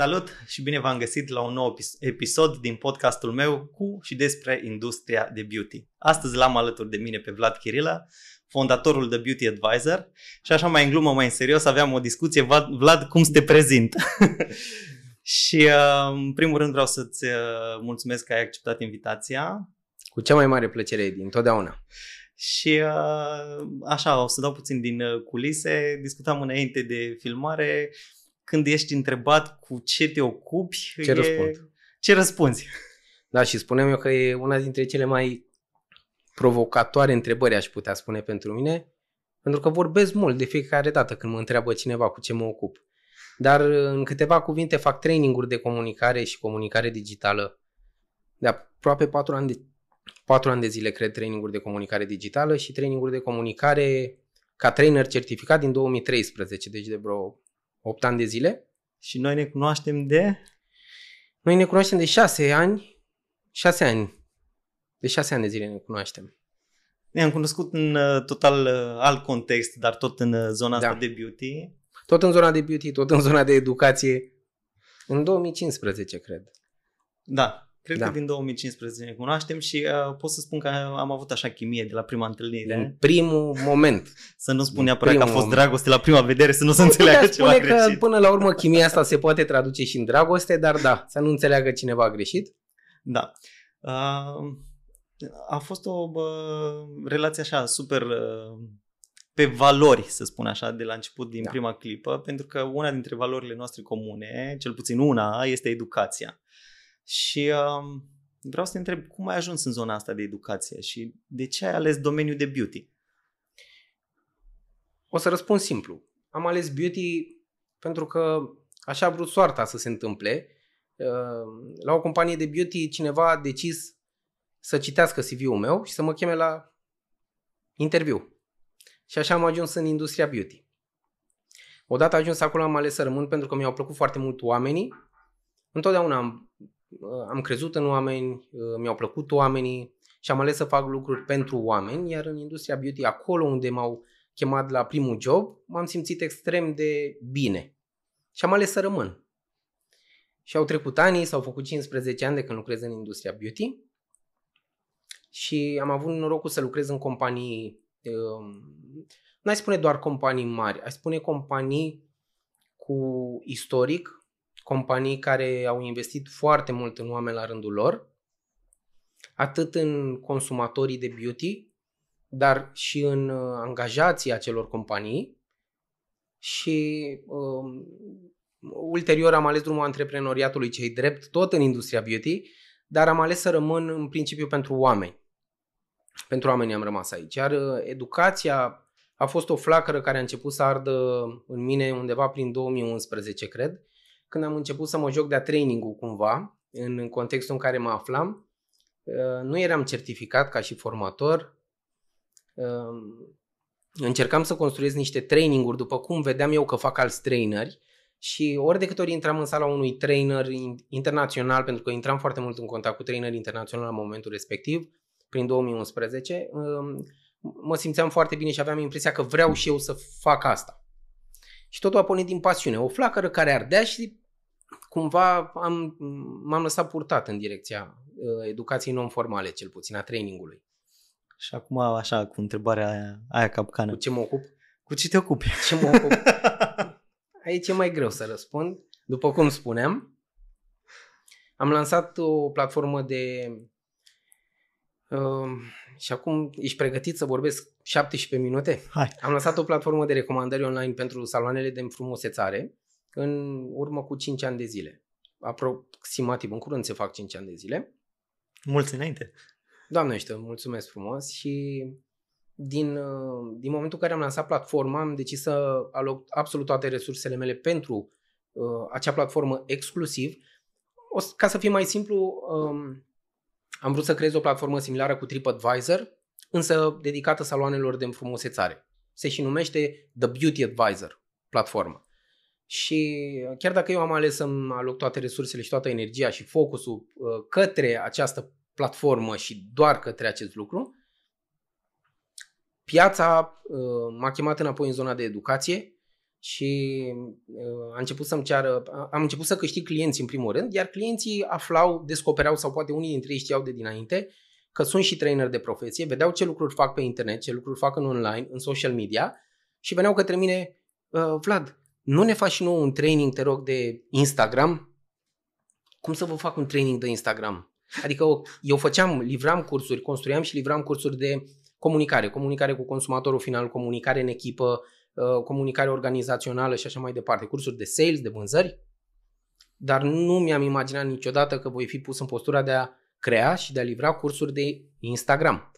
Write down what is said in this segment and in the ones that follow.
Salut și bine v-am găsit la un nou episod din podcastul meu cu și despre industria de beauty. Astăzi l-am alături de mine pe Vlad Chirila, fondatorul de Beauty Advisor și așa mai în glumă, mai în serios, aveam o discuție. Vlad, cum să te prezint? și uh, în primul rând vreau să-ți uh, mulțumesc că ai acceptat invitația. Cu cea mai mare plăcere, din totdeauna. Și uh, așa, o să dau puțin din culise. Discutam înainte de filmare când ești întrebat cu ce te ocupi, ce e... răspund? Ce răspunzi? Da, și spunem eu că e una dintre cele mai provocatoare întrebări, aș putea spune pentru mine, pentru că vorbesc mult de fiecare dată când mă întreabă cineva cu ce mă ocup. Dar în câteva cuvinte fac traininguri de comunicare și comunicare digitală. De aproape 4 ani de, 4 ani de zile cred traininguri de comunicare digitală și traininguri de comunicare ca trainer certificat din 2013, deci de vreo 8 ani de zile. Și noi ne cunoaștem de? Noi ne cunoaștem de 6 ani. 6 ani. De 6 ani de zile ne cunoaștem. Ne-am cunoscut în uh, total uh, alt context, dar tot în uh, zona da. asta de beauty. Tot în zona de beauty, tot în zona de educație. În 2015, cred. Da, Cred da. că din 2015 ne cunoaștem și uh, pot să spun că am avut așa chimie de la prima întâlnire. În primul moment. să nu spun neapărat că a fost moment. dragoste la prima vedere, să nu se înțeleagă ceva spune greșit. că până la urmă chimia asta se poate traduce și în dragoste, dar da, să nu înțeleagă cineva greșit. Da. Uh, a fost o bă, relație așa super uh, pe valori, să spun așa, de la început din da. prima clipă, pentru că una dintre valorile noastre comune, cel puțin una, este educația. Și uh, vreau să te întreb cum ai ajuns în zona asta de educație și de ce ai ales domeniul de beauty? O să răspund simplu. Am ales beauty pentru că așa a vrut soarta să se întâmple. Uh, la o companie de beauty cineva a decis să citească CV-ul meu și să mă cheme la interviu. Și așa am ajuns în industria beauty. Odată ajuns acolo am ales să rămân pentru că mi-au plăcut foarte mult oamenii. Întotdeauna am am crezut în oameni, uh, mi-au plăcut oamenii și am ales să fac lucruri pentru oameni, iar în industria beauty, acolo unde m-au chemat la primul job, m-am simțit extrem de bine și am ales să rămân. Și au trecut ani, s-au făcut 15 ani de când lucrez în industria beauty și am avut norocul să lucrez în companii, um, n-ai spune doar companii mari, aș spune companii cu istoric, companii care au investit foarte mult în oameni la rândul lor, atât în consumatorii de beauty, dar și în uh, angajații acelor companii și um, ulterior am ales drumul antreprenoriatului cei drept, tot în industria beauty, dar am ales să rămân în principiu pentru oameni. Pentru oameni am rămas aici. Iar uh, educația a fost o flacără care a început să ardă în mine undeva prin 2011, cred, când am început să mă joc de-a training-ul cumva, în contextul în care mă aflam, uh, nu eram certificat ca și formator, uh, încercam să construiesc niște traininguri după cum vedeam eu că fac alți traineri și ori de câte ori intram în sala unui trainer internațional, pentru că intram foarte mult în contact cu traineri internațional la momentul respectiv, prin 2011, uh, mă simțeam foarte bine și aveam impresia că vreau și eu să fac asta. Și totul a pornit din pasiune. O flacără care ardea și cumva am, m-am lăsat purtat în direcția uh, educației non-formale, cel puțin, a trainingului. Și acum, așa, cu întrebarea aia, aia capcană. Cu ce mă ocup? Cu ce te ocupi? Ce mă ocup? Aici e mai greu să răspund. După cum spuneam, am lansat o platformă de... Uh, și acum ești pregătit să vorbesc 17 minute? Hai. Am lansat o platformă de recomandări online pentru saloanele de înfrumusețare în urmă cu 5 ani de zile. Aproximativ, în curând se fac 5 ani de zile. Mulți înainte. Doamne ăștia, mulțumesc frumos și din, uh, din momentul în care am lansat platforma am decis să aloc absolut toate resursele mele pentru uh, acea platformă exclusiv. O, ca să fie mai simplu, um, am vrut să creez o platformă similară cu TripAdvisor, însă dedicată saloanelor de înfrumusețare. Se și numește The Beauty Advisor platformă. Și chiar dacă eu am ales să-mi aloc toate resursele și toată energia și focusul uh, către această platformă și doar către acest lucru, piața uh, m-a chemat înapoi în zona de educație și uh, a început să-mi ceară, am început să câștig clienți în primul rând, iar clienții aflau, descopereau sau poate unii dintre ei știau de dinainte că sunt și trainer de profesie, vedeau ce lucruri fac pe internet, ce lucruri fac în online, în social media și veneau către mine, uh, Vlad, nu ne faci și nou un training, te rog, de Instagram? Cum să vă fac un training de Instagram? Adică eu făceam, livram cursuri, construiam și livram cursuri de comunicare, comunicare cu consumatorul final, comunicare în echipă, uh, comunicare organizațională și așa mai departe, cursuri de sales, de vânzări, dar nu mi-am imaginat niciodată că voi fi pus în postura de a crea și de a livra cursuri de Instagram.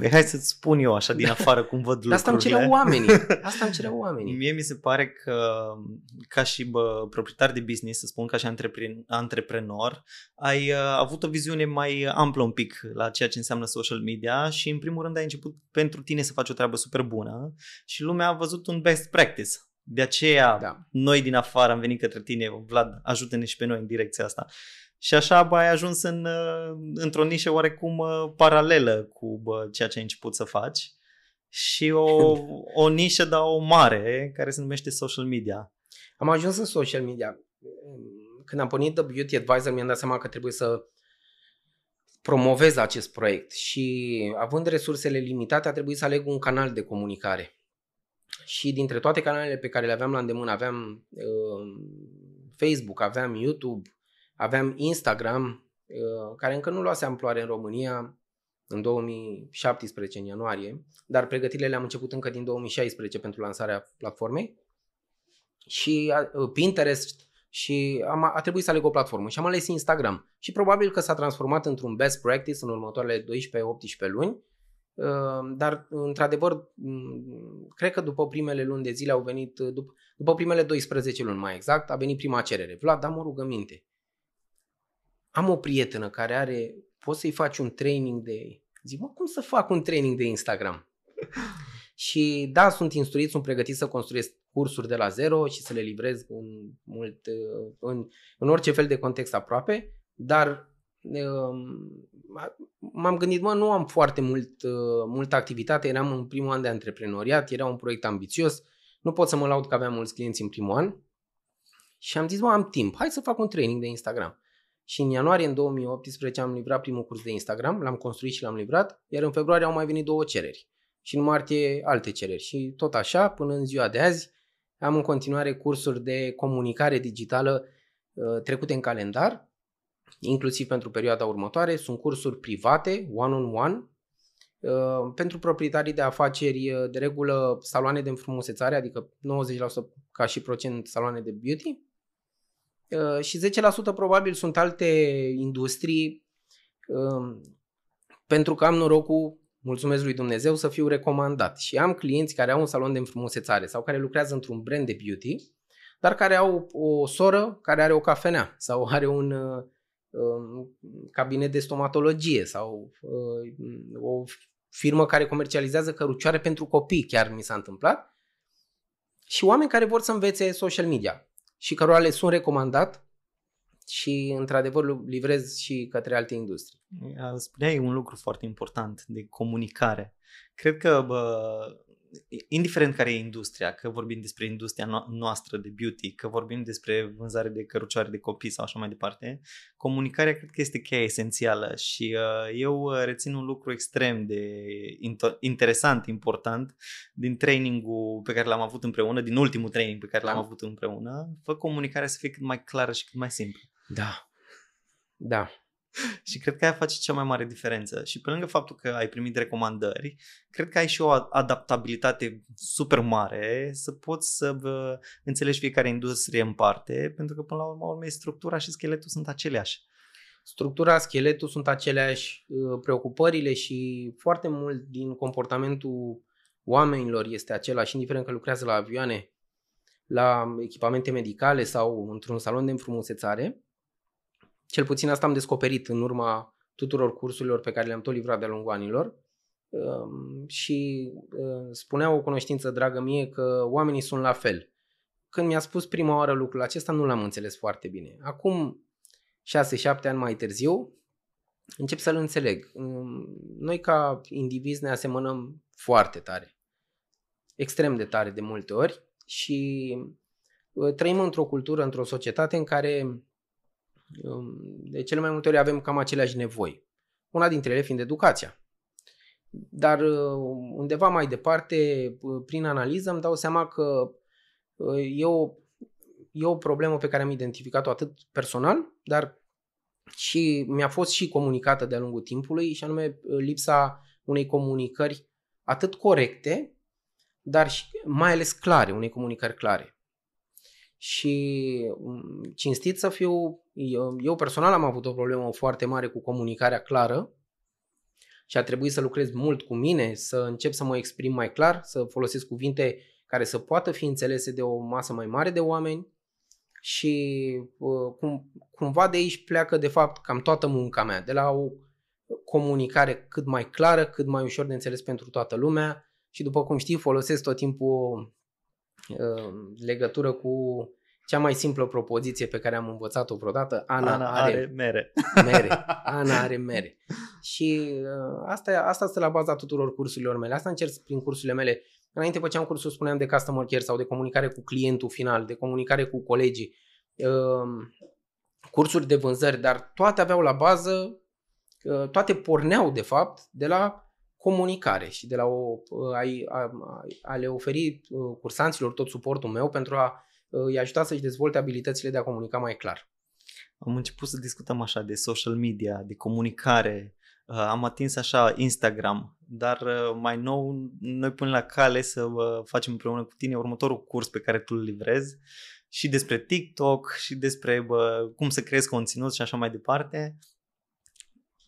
Păi hai să-ți spun eu așa din afară cum văd lucrurile. Asta îmi cereau oamenii. Asta îmi cereau oamenii. Mie mi se pare că ca și bă, proprietar de business, să spun ca și antreprenor, ai uh, avut o viziune mai amplă un pic la ceea ce înseamnă social media și în primul rând ai început pentru tine să faci o treabă super bună și lumea a văzut un best practice. De aceea da. noi din afară am venit către tine, Vlad, ajută-ne și pe noi în direcția asta. Și așa bă, ai ajuns în, uh, într-o nișă oarecum uh, paralelă cu bă, ceea ce ai început să faci și o, o nișă, dar o mare, care se numește social media. Am ajuns în social media. Când am pornit The Beauty Advisor, mi-am dat seama că trebuie să promovez acest proiect și având resursele limitate a trebuit să aleg un canal de comunicare. Și dintre toate canalele pe care le aveam la îndemână, aveam uh, Facebook, aveam YouTube, Aveam Instagram, uh, care încă nu luase amploare în România în 2017, în ianuarie, dar pregătirile le-am început încă din 2016 pentru lansarea platformei. Și uh, Pinterest și am, a trebuit să aleg o platformă și am ales Instagram. Și probabil că s-a transformat într-un best practice în următoarele 12-18 luni, uh, dar într-adevăr cred că după primele luni de zile au venit, după, după primele 12 luni mai exact, a venit prima cerere. Vlad, am o rugăminte am o prietenă care are, poți să-i faci un training de... Zic, mă, cum să fac un training de Instagram? și da, sunt instruit, sunt pregătit să construiesc cursuri de la zero și să le livrez în, mult, în, în orice fel de context aproape, dar um, m-am gândit, mă, nu am foarte mult, uh, multă activitate, eram în primul an de antreprenoriat, era un proiect ambițios, nu pot să mă laud că aveam mulți clienți în primul an și am zis, mă, am timp, hai să fac un training de Instagram. Și în ianuarie în 2018 am livrat primul curs de Instagram, l-am construit și l-am livrat, iar în februarie au mai venit două cereri. Și în martie alte cereri. Și tot așa, până în ziua de azi, am în continuare cursuri de comunicare digitală uh, trecute în calendar, inclusiv pentru perioada următoare. Sunt cursuri private, one-on-one, uh, pentru proprietarii de afaceri, uh, de regulă saloane de înfrumusețare, adică 90% ca și procent saloane de beauty, Uh, și 10% probabil sunt alte industrii um, pentru că am norocul, mulțumesc lui Dumnezeu, să fiu recomandat. Și am clienți care au un salon de înfrumusețare sau care lucrează într-un brand de beauty, dar care au o soră care are o cafenea sau are un uh, um, cabinet de stomatologie sau uh, o firmă care comercializează cărucioare pentru copii, chiar mi s-a întâmplat. Și oameni care vor să învețe social media și cărora le sunt recomandat și într-adevăr livrez și către alte industrii. Spuneai un lucru foarte important de comunicare. Cred că bă, indiferent care e industria, că vorbim despre industria noastră de beauty, că vorbim despre vânzare de cărucioare de copii sau așa mai departe, comunicarea cred că este cheia esențială și uh, eu uh, rețin un lucru extrem de interesant, important din trainingul pe care l-am avut împreună, din ultimul training pe care l-am da. avut împreună, fă comunicarea să fie cât mai clară și cât mai simplă. Da. Da. și cred că aia face cea mai mare diferență. Și pe lângă faptul că ai primit recomandări, cred că ai și o adaptabilitate super mare să poți să vă înțelegi fiecare industrie în parte, pentru că până la urmă, urmă structura și scheletul sunt aceleași. Structura, scheletul sunt aceleași, uh, preocupările și foarte mult din comportamentul oamenilor este același, indiferent că lucrează la avioane, la echipamente medicale sau într-un salon de înfrumusețare cel puțin asta am descoperit în urma tuturor cursurilor pe care le-am tot livrat de-a lungul anilor. Um, și uh, spunea o cunoștință dragă mie că oamenii sunt la fel. Când mi-a spus prima oară lucrul acesta, nu l-am înțeles foarte bine. Acum, 6-7 ani mai târziu, încep să-l înțeleg. Um, noi ca indivizi ne asemănăm foarte tare. Extrem de tare de multe ori și uh, trăim într-o cultură, într-o societate în care um, de cele mai multe ori avem cam aceleași nevoi. Una dintre ele fiind educația. Dar uh, undeva mai departe, uh, prin analiză, îmi dau seama că e o, e o problemă pe care am identificat-o atât personal, dar și mi-a fost și comunicată de-a lungul timpului, și anume lipsa unei comunicări atât corecte, dar și mai ales clare, unei comunicări clare. Și mm, cinstit să fiu, eu, eu personal am avut o problemă foarte mare cu comunicarea clară și a trebuit să lucrez mult cu mine, să încep să mă exprim mai clar, să folosesc cuvinte care să poată fi înțelese de o masă mai mare de oameni și uh, cum, cumva de aici pleacă de fapt cam toată munca mea, de la o comunicare cât mai clară, cât mai ușor de înțeles pentru toată lumea și după cum știi folosesc tot timpul uh, legătură cu cea mai simplă propoziție pe care am învățat-o vreodată, Ana, Ana are, are mere. mere. Ana are mere. Și uh, asta, asta stă la baza tuturor cursurilor mele. Asta încerc prin cursurile mele. Înainte făceam cursuri, spuneam, de customer care sau de comunicare cu clientul final, de comunicare cu colegii, uh, cursuri de vânzări, dar toate aveau la bază toate porneau, de fapt, de la comunicare și de la o, a, a, a le oferi uh, cursanților tot suportul meu pentru a uh, îi ajuta să-și dezvolte abilitățile de a comunica mai clar. Am început să discutăm așa de social media, de comunicare, uh, am atins așa Instagram, dar mai nou noi punem la cale să facem împreună cu tine următorul curs pe care tu îl livrezi și despre TikTok și despre bă, cum să creezi conținut și așa mai departe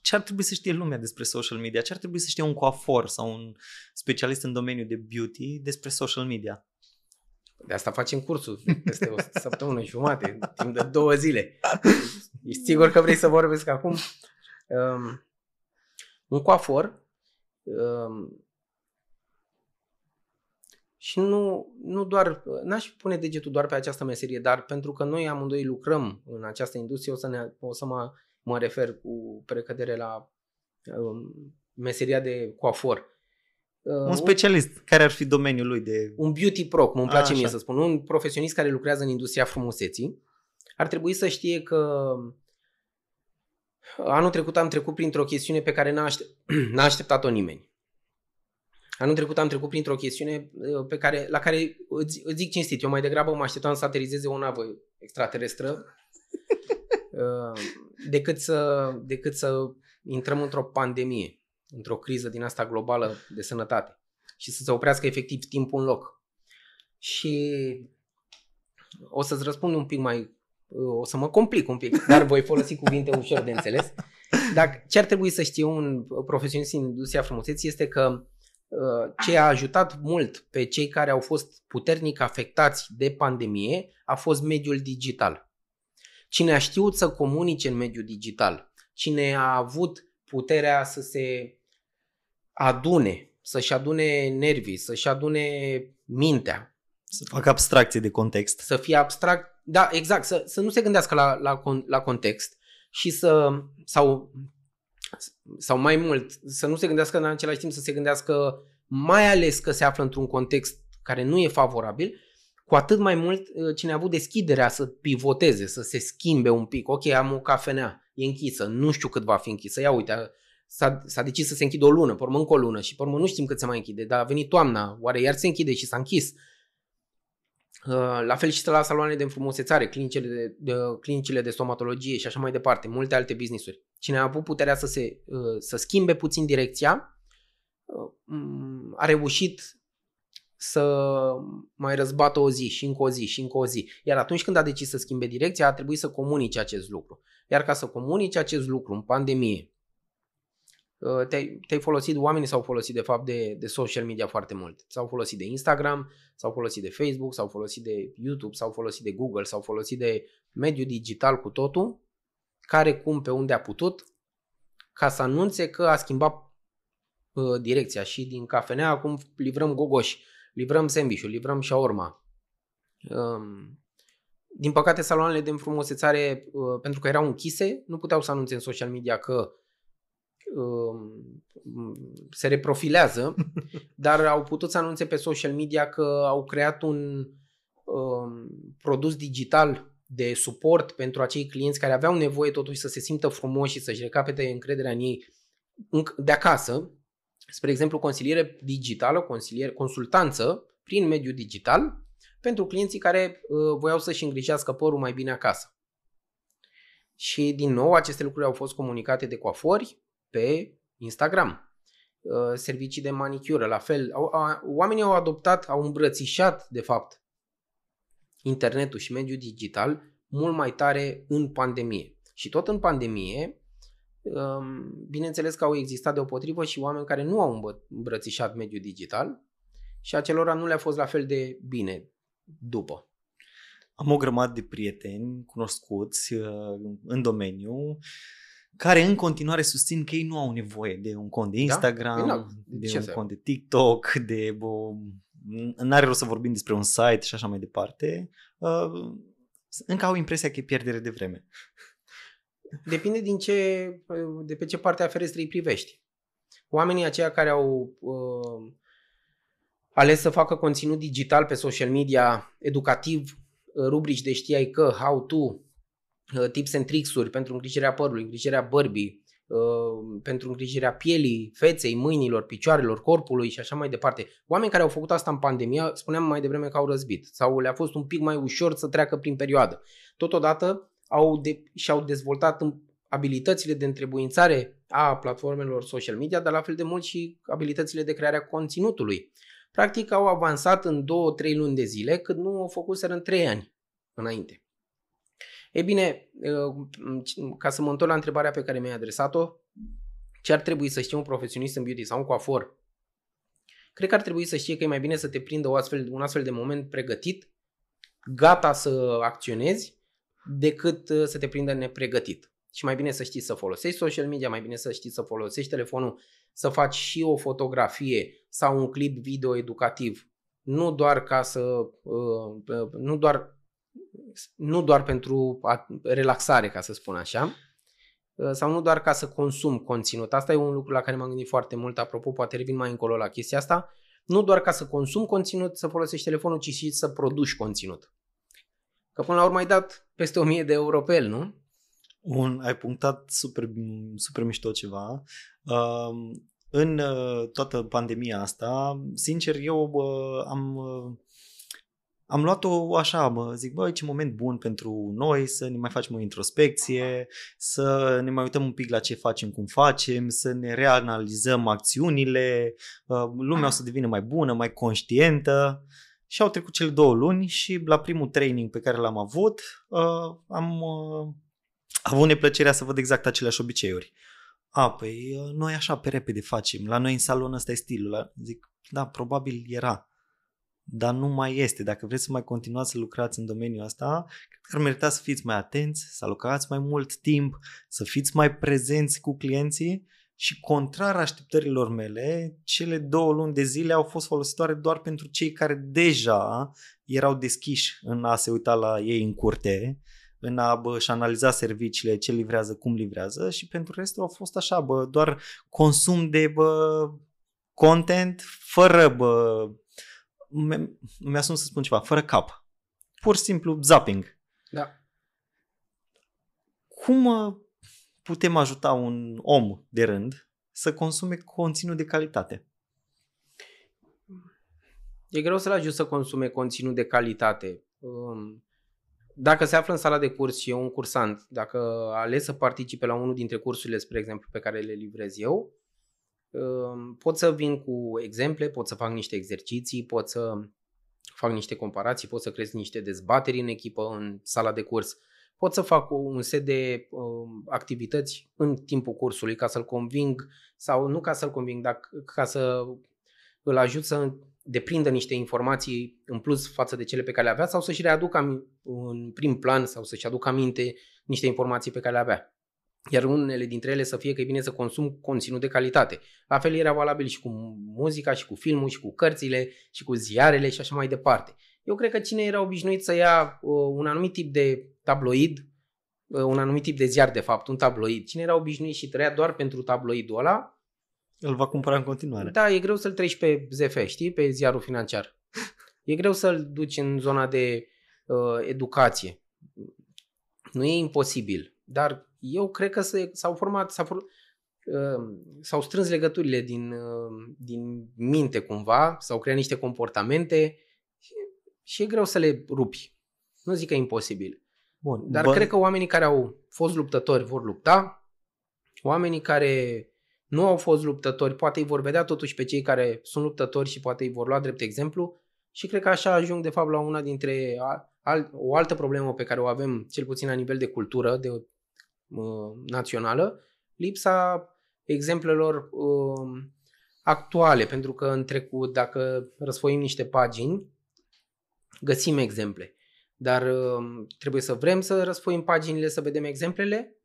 ce ar trebui să știe lumea despre social media, ce ar trebui să știe un coafor sau un specialist în domeniul de beauty despre social media. De asta facem cursul peste o săptămână și jumate, timp de două zile. Ești sigur că vrei să vorbesc acum? Um, un coafor um, și nu, nu doar, n-aș pune degetul doar pe această meserie, dar pentru că noi amândoi lucrăm în această industrie, o să, ne, o să mă mă refer cu precădere la um, meseria de coafor. Uh, un specialist, un, care ar fi domeniul lui de... Un beauty pro, cum îmi place A, mie să spun, un profesionist care lucrează în industria frumuseții, ar trebui să știe că anul trecut am trecut printr-o chestiune pe care n-a, aștept, n-a așteptat-o nimeni. Anul trecut am trecut printr-o chestiune uh, pe care, la care îți, îți zic cinstit, eu mai degrabă mă așteptam să aterizeze o navă extraterestră. Uh, decât să, decât să intrăm într-o pandemie, într-o criză din asta globală de sănătate și să se oprească efectiv timpul în loc. Și o să-ți răspund un pic mai, o să mă complic un pic, dar voi folosi cuvinte ușor de înțeles. Dar ce ar trebui să știe un profesionist în industria frumuseții este că uh, ce a ajutat mult pe cei care au fost puternic afectați de pandemie a fost mediul digital. Cine a știut să comunice în mediul digital, cine a avut puterea să se adune, să-și adune nervii, să-și adune mintea. Să facă abstracție de context. Să fie abstract, da, exact, să, să nu se gândească la, la, la context și să, sau, sau mai mult, să nu se gândească în același timp să se gândească mai ales că se află într-un context care nu e favorabil, cu atât mai mult uh, cine a avut deschiderea să pivoteze, să se schimbe un pic. Ok, am o cafenea, e închisă, nu știu cât va fi închisă. Ia uite, s-a, s-a decis să se închidă o lună, pe urmă încă o lună și pe urmă nu știm cât se mai închide, dar a venit toamna, oare iar se închide și s-a închis. Uh, la fel și la saloane de înfrumusețare, clinicile de, de, clinicile de stomatologie și așa mai departe, multe alte businessuri. Cine a avut puterea să se uh, să schimbe puțin direcția, a reușit să mai răzbată o zi și încă o zi și încă o zi. Iar atunci când a decis să schimbe direcția, a trebuit să comunice acest lucru. Iar ca să comunice acest lucru în pandemie, uh, te-ai, te-ai folosit, oamenii s-au folosit de fapt de, de social media foarte mult. S-au folosit de Instagram, s-au folosit de Facebook, s-au folosit de YouTube, s-au folosit de Google, s-au folosit de mediul digital cu totul, care cum pe unde a putut, ca să anunțe că a schimbat uh, direcția și din cafenea acum livrăm gogoși livrăm sandwich livrăm shawarma. Um, din păcate, saloanele de înfrumusețare, uh, pentru că erau închise, nu puteau să anunțe în social media că um, se reprofilează, dar au putut să anunțe pe social media că au creat un, produs digital de suport pentru acei clienți care aveau nevoie totuși să se simtă frumoși și să-și recapete încrederea în ei de acasă, spre exemplu consiliere digitală, consiliere, consultanță prin mediul digital pentru clienții care uh, voiau să-și îngrijească părul mai bine acasă. Și din nou aceste lucruri au fost comunicate de coafori pe Instagram. Uh, servicii de manicură, la fel. Au, a, oamenii au adoptat, au îmbrățișat, de fapt, internetul și mediul digital mult mai tare în pandemie. Și tot în pandemie, um, bineînțeles că au existat deopotrivă și oameni care nu au îmbrățișat mediul digital și acelora nu le-a fost la fel de bine după. Am o grămadă de prieteni cunoscuți uh, în domeniu care în continuare susțin că ei nu au nevoie de un cont de da? Instagram, da? de Ce un să... cont de TikTok, de... N-are rost să vorbim despre un site și așa mai departe. Uh, încă au impresia că e pierdere de vreme. Depinde din ce, de pe ce parte a ferestrei privești. Oamenii aceia care au uh, ales să facă conținut digital pe social media educativ, rubrici de știai că, how to, uh, tips and tricks-uri pentru îngrijirea părului, îngrijirea bărbii, uh, pentru îngrijirea pielii, feței, mâinilor, picioarelor, corpului și așa mai departe. Oameni care au făcut asta în pandemie, spuneam mai devreme că au răzbit sau le-a fost un pic mai ușor să treacă prin perioadă. Totodată au de, și-au dezvoltat abilitățile de întrebuințare a platformelor social media, dar la fel de mult și abilitățile de creare a conținutului. Practic au avansat în 2-3 luni de zile, cât nu au făcut în 3 ani înainte. E bine, uh, ca să mă întorc la întrebarea pe care mi-ai adresat-o, ce ar trebui să știe un profesionist în beauty sau un coafor? Cred că ar trebui să știe că e mai bine să te prindă o astfel, un astfel de moment pregătit, gata să acționezi, decât uh, să te prindă nepregătit. Și mai bine să știi să folosești social media, mai bine să știi să folosești telefonul, să faci și o fotografie sau un clip video educativ. Nu doar ca să, uh, nu doar, nu doar pentru relaxare, ca să spun așa, uh, sau nu doar ca să consum conținut. Asta e un lucru la care m-am gândit foarte mult, apropo, poate revin mai încolo la chestia asta. Nu doar ca să consum conținut, să folosești telefonul, ci și să produci conținut. Că până la urmă ai dat peste 1000 de euro pe el, nu? Un, ai punctat super, super mișto ceva. Uh, în uh, toată pandemia asta, sincer, eu uh, am, uh, am luat-o așa, mă zic, băi, ce moment bun pentru noi să ne mai facem o introspecție, să ne mai uităm un pic la ce facem, cum facem, să ne reanalizăm acțiunile, uh, lumea o să devină mai bună, mai conștientă. Și au trecut cele două luni și la primul training pe care l-am avut uh, am uh, avut neplăcerea să văd exact aceleași obiceiuri. A, păi uh, noi așa pe repede facem, la noi în salon ăsta e stilul. Zic, da, probabil era, dar nu mai este. Dacă vreți să mai continuați să lucrați în domeniul ăsta, cred că ar merita să fiți mai atenți, să alocați mai mult timp, să fiți mai prezenți cu clienții și contrar așteptărilor mele, cele două luni de zile au fost folositoare doar pentru cei care deja erau deschiși în a se uita la ei în curte în a bă, și analiza serviciile, ce livrează, cum livrează și pentru restul au fost așa, bă, doar consum de bă, content fără, bă, mi-a să spun ceva, fără cap. Pur și simplu zapping. Da. Cum putem ajuta un om de rând să consume conținut de calitate? E greu să-l ajut să consume conținut de calitate. Um, dacă se află în sala de curs și e un cursant, dacă ales să participe la unul dintre cursurile, spre exemplu, pe care le livrez eu, um, pot să vin cu exemple, pot să fac niște exerciții, pot să fac niște comparații, pot să crez niște dezbateri în echipă, în sala de curs, pot să fac un set de uh, activități în timpul cursului ca să-l conving sau nu ca să-l conving, dar ca să îl ajut să deprindă niște informații în plus față de cele pe care le avea sau să-și readucă în prim plan sau să-și aducă aminte niște informații pe care le avea. Iar unele dintre ele să fie că e bine să consum conținut de calitate. La fel era valabil și cu muzica, și cu filmul, și cu cărțile, și cu ziarele și așa mai departe. Eu cred că cine era obișnuit să ia uh, un anumit tip de tabloid, uh, un anumit tip de ziar de fapt, un tabloid, cine era obișnuit și trăia doar pentru tabloidul ăla, îl va cumpăra în continuare. Da, e greu să-l treci pe ZF, știi, pe ziarul financiar. E greu să-l duci în zona de uh, educație. Nu e imposibil, dar eu cred că s-au format, s-au, format, uh, s-au strâns legăturile din, uh, din minte cumva, s-au creat niște comportamente și, și e greu să le rupi. Nu zic că e imposibil. Bun, Dar bă... cred că oamenii care au fost luptători vor lupta, oamenii care nu au fost luptători, poate îi vor vedea totuși pe cei care sunt luptători și poate îi vor lua drept exemplu. Și cred că așa ajung de fapt la una dintre al, o altă problemă pe care o avem cel puțin la nivel de cultură de, uh, națională, lipsa exemplelor uh, actuale, pentru că în trecut, dacă răsfoim niște pagini, găsim exemple. Dar uh, trebuie să vrem să răsfoim paginile, să vedem exemplele,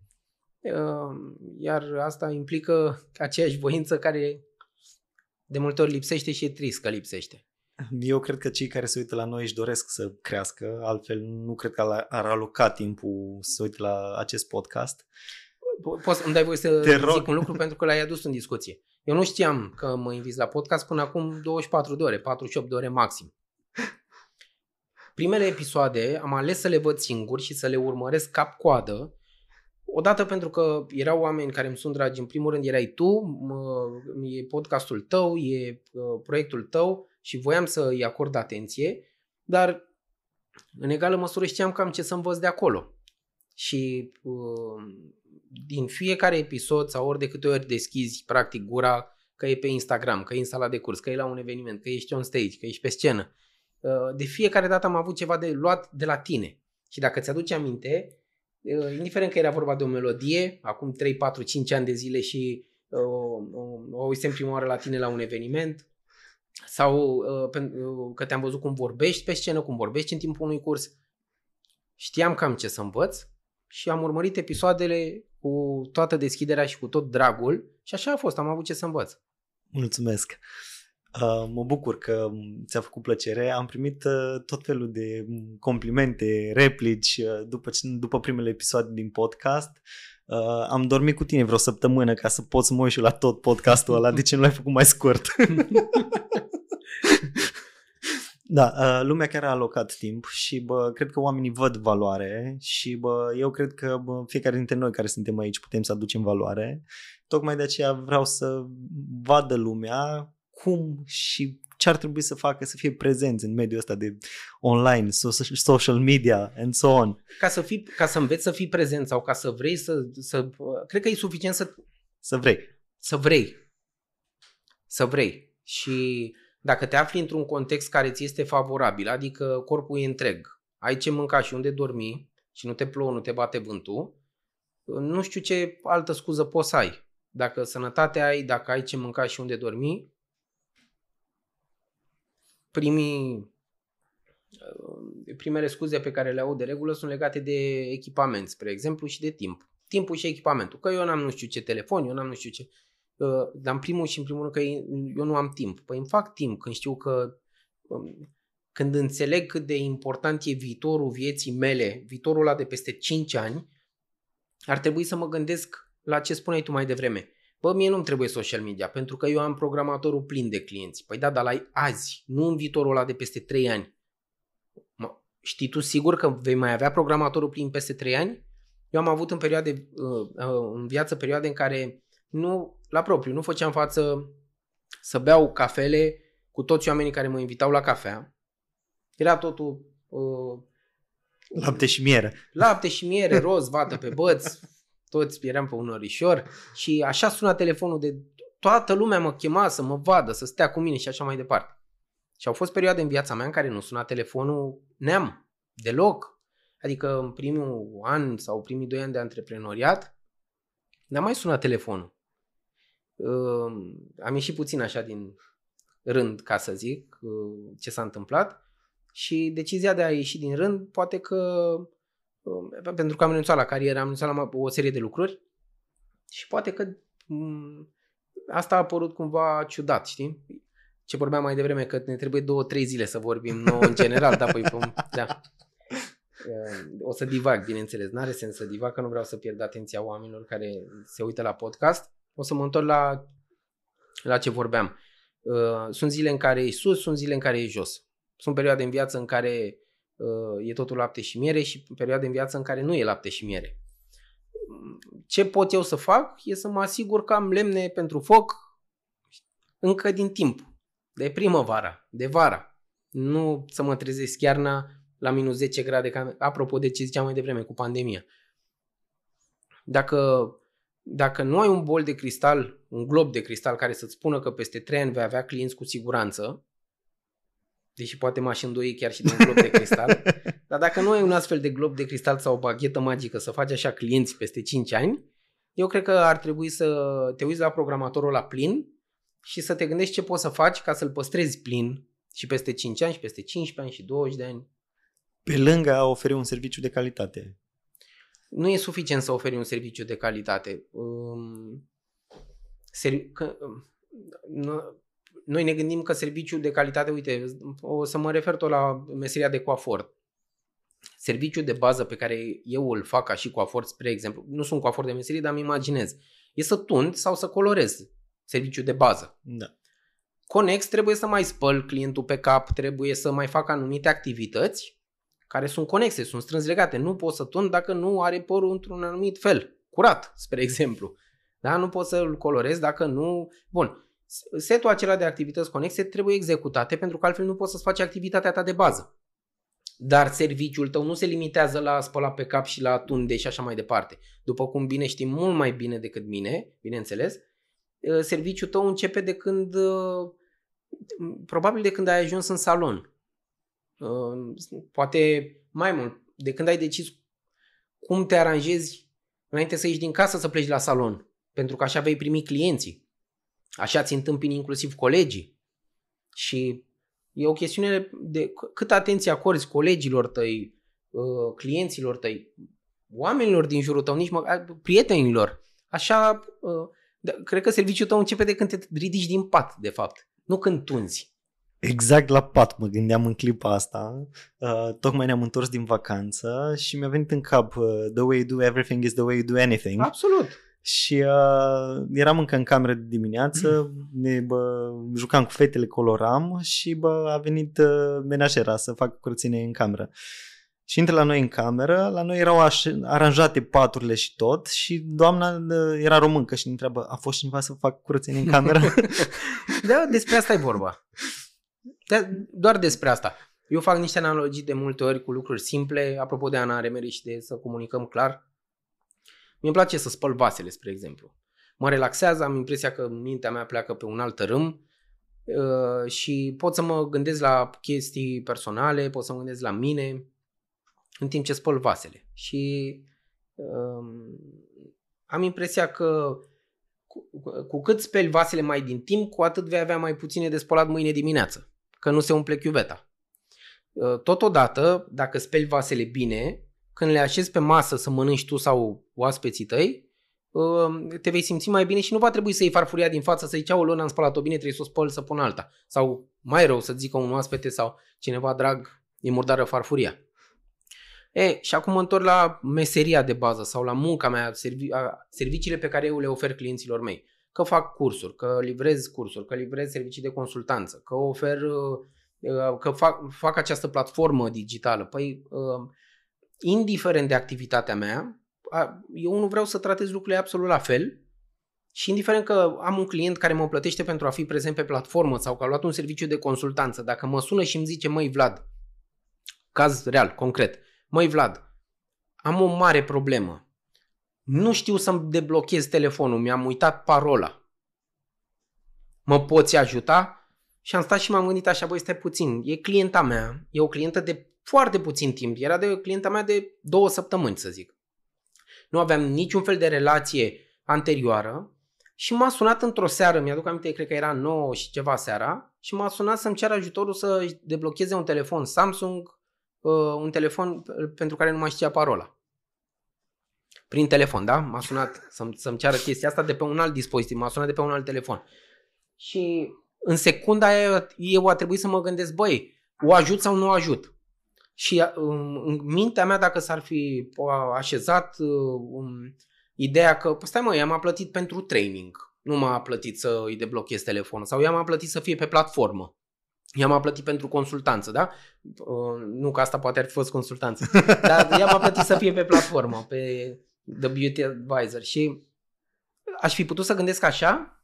uh, iar asta implică aceeași voință care de multe ori lipsește și e trist că lipsește. Eu cred că cei care se uită la noi își doresc să crească, altfel nu cred că ar aloca timpul să se uite la acest podcast. Poți îmi dai voie să Te zic rog. un lucru pentru că l-ai adus în discuție. Eu nu știam că mă inviți la podcast până acum 24 de ore, 48 de ore maxim. Primele episoade am ales să le văd singur și să le urmăresc cap-coadă, odată pentru că erau oameni care îmi sunt dragi, în primul rând erai tu, mă, e podcastul tău, e uh, proiectul tău și voiam să îi acord atenție, dar în egală măsură știam cam ce să învăț de acolo. Și uh, din fiecare episod sau ori de câte ori deschizi practic gura că e pe Instagram, că e în sala de curs, că e la un eveniment, că ești on stage, că ești pe scenă, Uh, de fiecare dată am avut ceva de luat de la tine. Și dacă ți-aduci aminte, uh, indiferent că era vorba de o melodie, acum 3, 4, 5 ani de zile și uh, o auzisem prima oară la tine la un eveniment, sau că te-am văzut cum vorbești pe scenă, cum vorbești în timpul unui curs, știam cam ce să învăț și am urmărit episoadele cu toată deschiderea și cu tot dragul și așa a fost, am avut ce să învăț. Mulțumesc! Uh, mă bucur că ți-a făcut plăcere. Am primit uh, tot felul de complimente, replici uh, după, după primele episoade din podcast. Uh, am dormit cu tine vreo săptămână ca să pot să mă uit la tot podcastul ăla. De ce nu l-ai făcut mai scurt? Da, uh, lumea chiar a alocat timp și bă, cred că oamenii văd valoare și bă, eu cred că bă, fiecare dintre noi care suntem aici putem să aducem valoare. Tocmai de aceea vreau să vadă lumea cum și ce ar trebui să facă să fie prezenți în mediul ăsta de online, social media and so on. Ca să, fii, ca să înveți să fii prezent sau ca să vrei să, să... Cred că e suficient să... Să vrei. Să vrei. Să vrei. Și dacă te afli într-un context care ți este favorabil, adică corpul e întreg, ai ce mânca și unde dormi și nu te plouă, nu te bate vântul, nu știu ce altă scuză poți să ai. Dacă sănătate ai, dacă ai ce mânca și unde dormi, primii uh, primele scuze pe care le au de regulă sunt legate de echipament, spre exemplu, și de timp. Timpul și echipamentul. Că eu n-am nu știu ce telefon, eu n-am nu știu ce... Uh, dar în primul și în primul rând că eu nu am timp. Păi îmi fac timp când știu că... Um, când înțeleg cât de important e viitorul vieții mele, viitorul ăla de peste 5 ani, ar trebui să mă gândesc la ce spuneai tu mai devreme. Bă, mie nu-mi trebuie social media, pentru că eu am programatorul plin de clienți. Păi da, dar la azi, nu în viitorul ăla de peste 3 ani. Mă, știi tu sigur că vei mai avea programatorul plin peste 3 ani? Eu am avut în perioade, uh, uh, în viață perioade în care nu, la propriu, nu făceam față să beau cafele cu toți oamenii care mă invitau la cafea. Era totul... Uh, lapte și miere. Lapte și miere, roz, vată pe băț, toți eram pe un orișor și așa suna telefonul de toată lumea mă chema să mă vadă, să stea cu mine și așa mai departe. Și au fost perioade în viața mea în care nu suna telefonul neam, deloc. Adică în primul an sau primii doi ani de antreprenoriat, n-a mai sunat telefonul. Uh, am ieșit puțin așa din rând, ca să zic, uh, ce s-a întâmplat și decizia de a ieși din rând poate că pentru că am renunțat la carieră, am renunțat la o serie de lucruri și poate că mm, asta a apărut cumva ciudat, știi? Ce vorbeam mai devreme, că ne trebuie două, trei zile să vorbim nou în general, da, păi, da. O să divag, bineînțeles, n-are sens să divag, că nu vreau să pierd atenția oamenilor care se uită la podcast. O să mă întorc la, la ce vorbeam. Uh, sunt zile în care e sus, sunt zile în care e jos. Sunt perioade în viață în care uh, e totul lapte și miere și perioade în viață în care nu e lapte și miere. Ce pot eu să fac e să mă asigur că am lemne pentru foc încă din timp, de primăvara, de vara. Nu să mă trezesc iarna la minus 10 grade, ca, apropo de ce ziceam mai devreme cu pandemia. Dacă, dacă nu ai un bol de cristal, un glob de cristal care să-ți spună că peste 3 ani vei avea clienți cu siguranță, deși poate m-aș îndoi chiar și de un glob de cristal, dar dacă nu ai un astfel de glob de cristal sau o baghetă magică să faci așa clienți peste 5 ani, eu cred că ar trebui să te uiți la programatorul la plin și să te gândești ce poți să faci ca să-l păstrezi plin și peste 5 ani și peste 15 ani și 20 de ani. Pe lângă a oferi un serviciu de calitate. Nu e suficient să oferi un serviciu de calitate. Um, ser- că, um, noi ne gândim că serviciul de calitate, uite, o să mă refer tot la meseria de coafor. Serviciul de bază pe care eu îl fac ca și coafor, spre exemplu, nu sunt coafor de meserie, dar îmi imaginez, e să tund sau să colorez serviciu de bază. Da. Conex trebuie să mai spăl clientul pe cap, trebuie să mai fac anumite activități care sunt conexe, sunt strâns legate. Nu pot să tund dacă nu are părul într-un anumit fel, curat, spre exemplu. Da? Nu pot să-l colorez dacă nu... Bun, setul acela de activități conexe trebuie executate pentru că altfel nu poți să-ți faci activitatea ta de bază. Dar serviciul tău nu se limitează la a spăla pe cap și la tunde și așa mai departe. După cum bine știi mult mai bine decât mine, bineînțeles, Uh, serviciul tău începe de când, uh, probabil de când ai ajuns în salon. Uh, poate mai mult, de când ai decis cum te aranjezi înainte să ieși din casă să pleci la salon. Pentru că așa vei primi clienții. Așa ți întâmpini inclusiv colegii. Și e o chestiune de cât atenție acorzi colegilor tăi, clienților tăi, oamenilor din jurul tău, nici mă, prietenilor. Așa da, cred că serviciul tău începe de când te ridici din pat, de fapt, nu când tunzi. Exact la pat mă gândeam în clipa asta. Uh, tocmai ne-am întors din vacanță și mi-a venit în cap uh, The way you do everything is the way you do anything. Absolut. Și uh, eram încă în cameră de dimineață, mm. ne bă, jucam cu fetele, coloram și bă, a venit uh, menajera să fac curățenie în cameră. Uh, și intră la noi în cameră, la noi erau aș, aranjate paturile și tot și doamna era româncă și ne întreabă, a fost cineva să fac curățenie în cameră? da, despre asta e vorba. Da, doar despre asta. Eu fac niște analogii de multe ori cu lucruri simple, apropo de Ana Remeri și de să comunicăm clar. Mi-e place să spăl vasele, spre exemplu. Mă relaxează, am impresia că mintea mea pleacă pe un alt râm uh, și pot să mă gândesc la chestii personale, pot să mă gândesc la mine, în timp ce spăl vasele. Și um, am impresia că cu, cu cât speli vasele mai din timp, cu atât vei avea mai puține de spălat mâine dimineață, că nu se umple chiuveta. Uh, totodată, dacă speli vasele bine, când le așezi pe masă să mănânci tu sau oaspeții tăi, um, te vei simți mai bine și nu va trebui să iei farfuria din față să zici, o lună am spălat-o bine, trebuie să o spăl să pun alta. Sau mai rău să zică un oaspete sau cineva drag, e murdară farfuria. E, și acum mă întorc la meseria de bază sau la munca mea, servi- serviciile pe care eu le ofer clienților mei. Că fac cursuri, că livrez cursuri, că livrez servicii de consultanță, că ofer, uh, uh, că fac, fac această platformă digitală. Păi, uh, indiferent de activitatea mea, eu nu vreau să tratez lucrurile absolut la fel și indiferent că am un client care mă plătește pentru a fi prezent pe platformă sau că a luat un serviciu de consultanță, dacă mă sună și îmi zice, măi Vlad, caz real, concret, Măi Vlad, am o mare problemă. Nu știu să-mi deblochez telefonul, mi-am uitat parola. Mă poți ajuta? Și am stat și m-am gândit așa, băi, stai puțin, e clienta mea, e o clientă de foarte puțin timp, era de clienta mea de două săptămâni, să zic. Nu aveam niciun fel de relație anterioară și m-a sunat într-o seară, mi-aduc aminte, cred că era 9 și ceva seara, și m-a sunat să-mi ceară ajutorul să deblocheze un telefon Samsung uh, un telefon pentru care nu mai știa parola. Prin telefon, da? M-a sunat să-mi, să-mi ceară chestia asta de pe un alt dispozitiv, m-a sunat de pe un alt telefon. Și în secunda aia eu a trebuit să mă gândesc, băi, o ajut sau nu o ajut? Și um, în mintea mea, dacă s-ar fi așezat um, ideea că, păi stai mă, i-am plătit pentru training, nu m-a plătit să îi deblochez telefonul sau i-am plătit să fie pe platformă. ea m-a plătit pentru consultanță, da? Uh, nu că asta poate ar fi fost consultanță, dar ea m-a plătit să fie pe platformă, pe The Beauty Advisor și aș fi putut să gândesc așa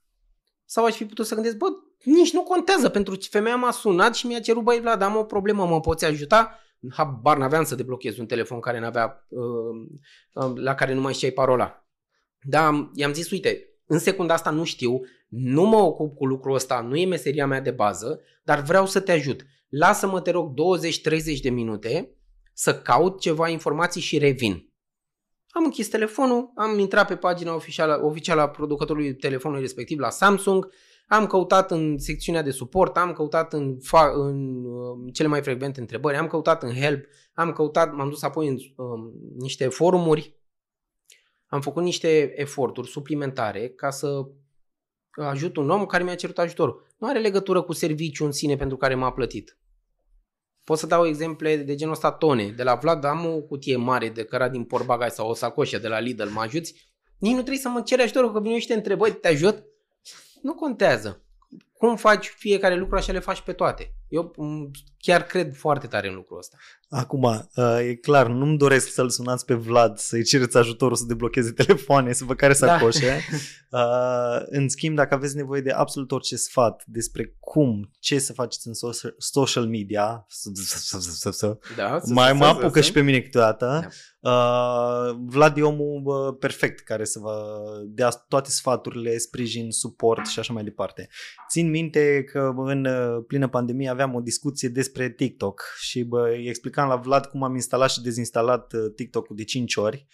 sau aș fi putut să gândesc, bă, nici nu contează, pentru că femeia m-a sunat și mi-a cerut, băi Vlad, am o problemă, mă poți ajuta? Habar n-aveam să deblochez un telefon care n-avea, uh, uh, la care nu mai știai parola. Da, i-am zis, uite, în secunda asta nu știu, nu mă ocup cu lucrul ăsta, nu e meseria mea de bază, dar vreau să te ajut. Lasă-mă, te rog, 20-30 de minute să caut ceva informații și revin. Am închis telefonul, am intrat pe pagina oficială, oficială a producătorului telefonului respectiv la Samsung, am căutat în secțiunea de suport, am căutat în, fa- în uh, cele mai frecvente întrebări, am căutat în help, am căutat, m-am dus apoi în uh, niște forumuri, am făcut niște eforturi suplimentare ca să ajut un om care mi-a cerut ajutorul. Nu are legătură cu serviciul în sine pentru care m-a plătit. Pot să dau exemple de genul ăsta tone. De la Vlad am o cutie mare de cărat din porbagaj sau o sacoșă de la Lidl, mă ajuți? Nici nu trebuie să mă ceri ajutorul că vin niște întrebări, te ajut? Nu contează. Cum faci fiecare lucru, așa le faci pe toate. Eu chiar cred foarte tare în lucrul ăsta. Acum, uh, e clar, nu-mi doresc să-l sunați pe Vlad, să-i cereți ajutorul să deblocheze telefoane, să vă care sacoșe. Da. În schimb, dacă aveți nevoie de absolut orice sfat despre cum, ce să faceți în social media, da, mai mă apucă și pe mine câteodată, da. Uh, Vlad e omul uh, perfect care să vă dea toate sfaturile, sprijin, suport și așa mai departe. Țin minte că în uh, plină pandemie aveam o discuție despre TikTok și bă, îi explicam la Vlad cum am instalat și dezinstalat uh, TikTok-ul de 5 ori.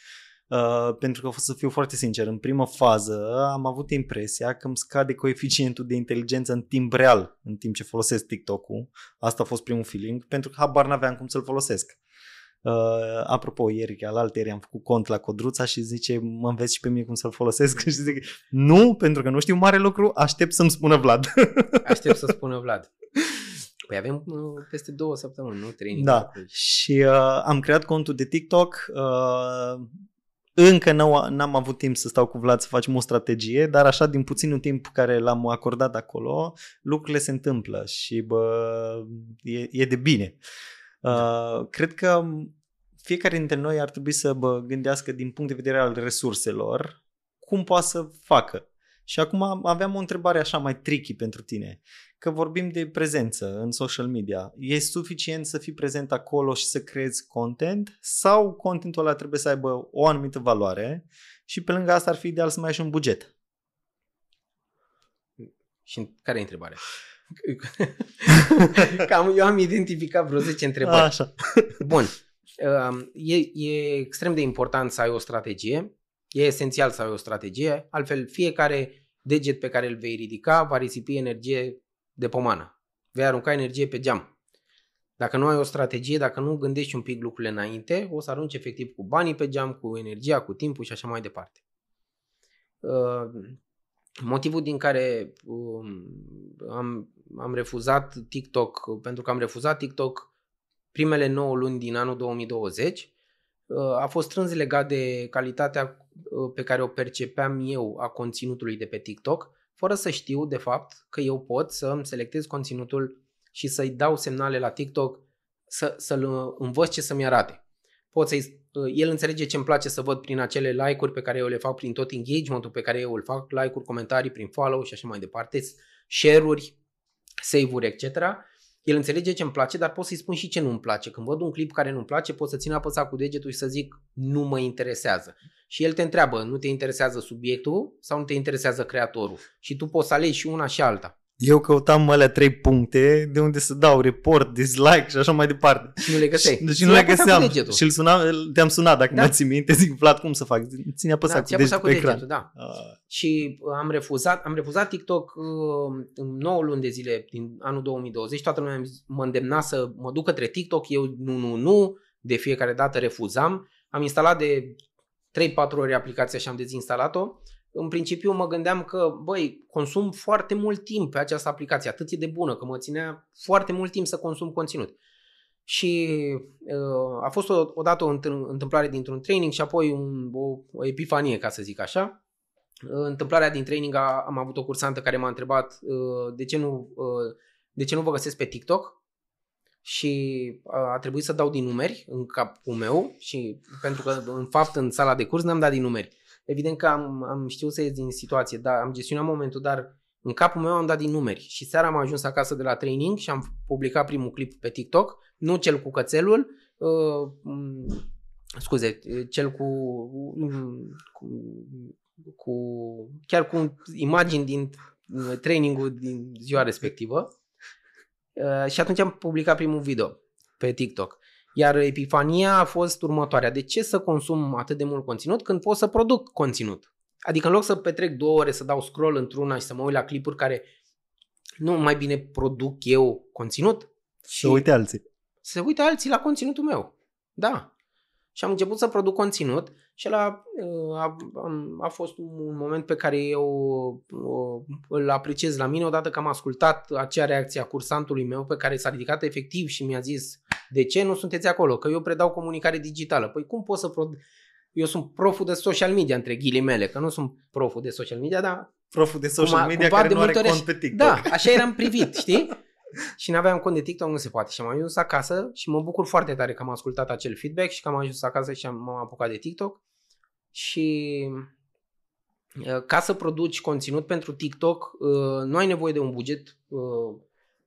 Uh, pentru că, să fiu foarte sincer, în primă fază am avut impresia că îmi scade coeficientul de inteligență în timp real, în timp ce folosesc TikTok-ul. Asta a fost primul feeling, pentru că habar n-aveam cum să-l folosesc. Uh, apropo, ieri, al ieri am făcut cont la Codruța și zice, mă înveți și pe mine cum să-l folosesc? și zic, nu, pentru că nu știu mare lucru, aștept să-mi spună Vlad. aștept să spună Vlad. Păi avem uh, peste două săptămâni, nu? Training. Da, și uh, am creat contul de TikTok, uh, încă nu, n-am avut timp să stau cu Vlad să facem o strategie, dar așa din puținul timp care l-am acordat acolo, lucrurile se întâmplă și bă, e, e de bine. Uh, cred că fiecare dintre noi ar trebui să bă, gândească din punct de vedere al resurselor cum poate să facă. Și acum aveam o întrebare așa mai tricky pentru tine. Că vorbim de prezență în social media. E suficient să fii prezent acolo și să creezi content sau contentul ăla trebuie să aibă o anumită valoare și pe lângă asta ar fi ideal să mai ai și un buget? Și care e întrebarea? Cam eu am identificat vreo 10 întrebări. Așa. Bun. Um, e, e extrem de important să ai o strategie. E esențial să ai o strategie. Altfel, fiecare deget pe care îl vei ridica va risipi energie de pomană. Vei arunca energie pe geam. Dacă nu ai o strategie, dacă nu gândești un pic lucrurile înainte, o să arunci efectiv cu banii pe geam, cu energia, cu timpul și așa mai departe. Uh, motivul din care um, am, am refuzat TikTok, pentru că am refuzat TikTok primele 9 luni din anul 2020, uh, a fost strâns legat de calitatea uh, pe care o percepeam eu a conținutului de pe TikTok fără să știu, de fapt, că eu pot să îmi selectez conținutul și să-i dau semnale la TikTok să, să-l învăț ce să-mi arate. Pot să el înțelege ce îmi place să văd prin acele like-uri pe care eu le fac, prin tot engagement-ul pe care eu îl fac, like-uri, comentarii, prin follow și așa mai departe, share-uri, save-uri, etc. El înțelege ce îmi place, dar pot să-i spun și ce nu îmi place. Când văd un clip care nu-mi place, pot să țin apăsat cu degetul și să zic nu mă interesează. Și el te întreabă, nu te interesează subiectul sau nu te interesează creatorul? Și tu poți să alegi și una și alta. Eu căutam alea trei puncte de unde să dau report, dislike și așa mai departe. Și nu le găseai. Deci nu le găseam. Și îl sunam, te-am sunat dacă da. mi-ați minte, zic Vlad cum să fac? Ține apăsat da, cu, degetul, cu degetul ecran. Da. Uh. Și am refuzat, am refuzat TikTok uh, în 9 luni de zile din anul 2020. Toată lumea mă îndemna să mă duc către TikTok, eu nu, nu, nu, de fiecare dată refuzam. Am instalat de 3-4 ori aplicația și am dezinstalat-o în principiu mă gândeam că, băi, consum foarte mult timp pe această aplicație, atât e de bună, că mă ținea foarte mult timp să consum conținut. Și uh, a fost o, odată o întâmplare dintr-un training și apoi un, o, o epifanie, ca să zic așa. Uh, întâmplarea din training a, am avut o cursantă care m-a întrebat uh, de ce nu uh, de ce nu vă găsesc pe TikTok? Și a trebuit să dau din numeri în capul meu și pentru că în fapt în sala de curs n-am dat din numeri. Evident că am, am știut să ies din situație, dar am gestionat momentul, dar în capul meu am dat din numeri. Și seara am ajuns acasă de la training și am publicat primul clip pe TikTok, nu cel cu cățelul, uh, scuze, cel cu, cu, cu chiar cu imagini din trainingul din ziua respectivă. Uh, și atunci am publicat primul video pe TikTok. Iar epifania a fost următoarea. De ce să consum atât de mult conținut când pot să produc conținut? Adică în loc să petrec două ore să dau scroll într-una și să mă uit la clipuri care nu mai bine produc eu conținut. Să uite alții. Să uite alții la conținutul meu. Da. Și am început să produc conținut și ăla uh, a, a, a fost un moment pe care eu uh, îl apreciez la mine odată că am ascultat acea reacție a cursantului meu pe care s-a ridicat efectiv și mi-a zis de ce nu sunteți acolo? Că eu predau comunicare digitală. Păi cum pot să produc? Eu sunt proful de social media, între ghilimele, că nu sunt proful de social media, dar... Proful de social cumva, media cumva care nu are cont pe TikTok. Da, așa eram privit, știi? și nu aveam cont de TikTok, nu se poate. Și am ajuns acasă și mă bucur foarte tare că am ascultat acel feedback și că am ajuns acasă și am, m-am apucat de TikTok. Și uh, ca să produci conținut pentru TikTok, uh, nu ai nevoie de un buget uh,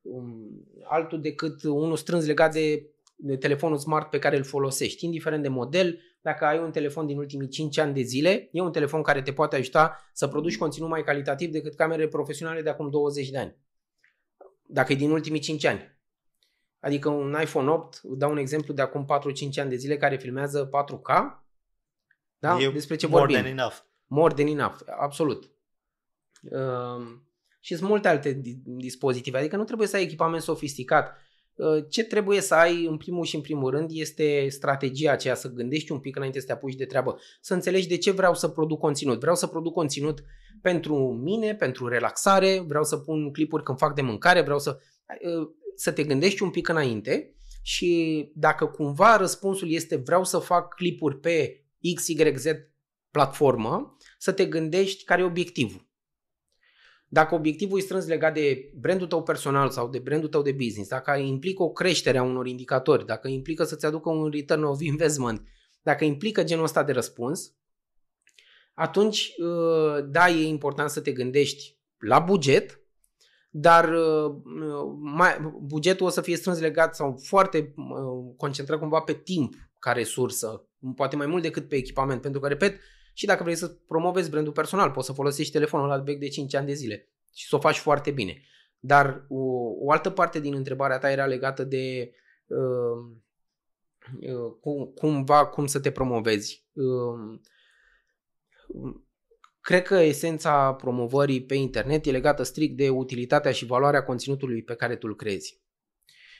um, altul decât unul strâns legat de, de telefonul smart pe care îl folosești, indiferent de model. Dacă ai un telefon din ultimii 5 ani de zile, e un telefon care te poate ajuta să produci conținut mai calitativ decât camerele profesionale de acum 20 de ani dacă e din ultimii 5 ani. Adică un iPhone 8, dau un exemplu de acum 4-5 ani de zile care filmează 4K. Da? E Despre ce more vorbim. More than enough. More than enough, absolut. Uh, și sunt multe alte dispozitive, adică nu trebuie să ai echipament sofisticat. Uh, ce trebuie să ai în primul și în primul rând este strategia aceea, să gândești un pic înainte să te apuci de treabă, să înțelegi de ce vreau să produc conținut. Vreau să produc conținut pentru mine, pentru relaxare, vreau să pun clipuri când fac de mâncare, vreau să, uh, să te gândești un pic înainte și dacă cumva răspunsul este vreau să fac clipuri pe XYZ platformă, să te gândești care e obiectivul. Dacă obiectivul e strâns legat de brandul tău personal sau de brandul tău de business, dacă implică o creștere a unor indicatori, dacă implică să-ți aducă un return of investment, dacă implică genul ăsta de răspuns, atunci, uh, da, e important să te gândești la buget, dar uh, mai, bugetul o să fie strâns legat sau foarte uh, concentrat cumva pe timp ca resursă, poate mai mult decât pe echipament, pentru că, repet, și dacă vrei să promovezi brandul personal, poți să folosești telefonul la vechi de 5 ani de zile și să o faci foarte bine. Dar o, o altă parte din întrebarea ta era legată de uh, uh, cum, cumva cum să te promovezi. Uh, cred că esența promovării pe internet e legată strict de utilitatea și valoarea conținutului pe care tu îl crezi.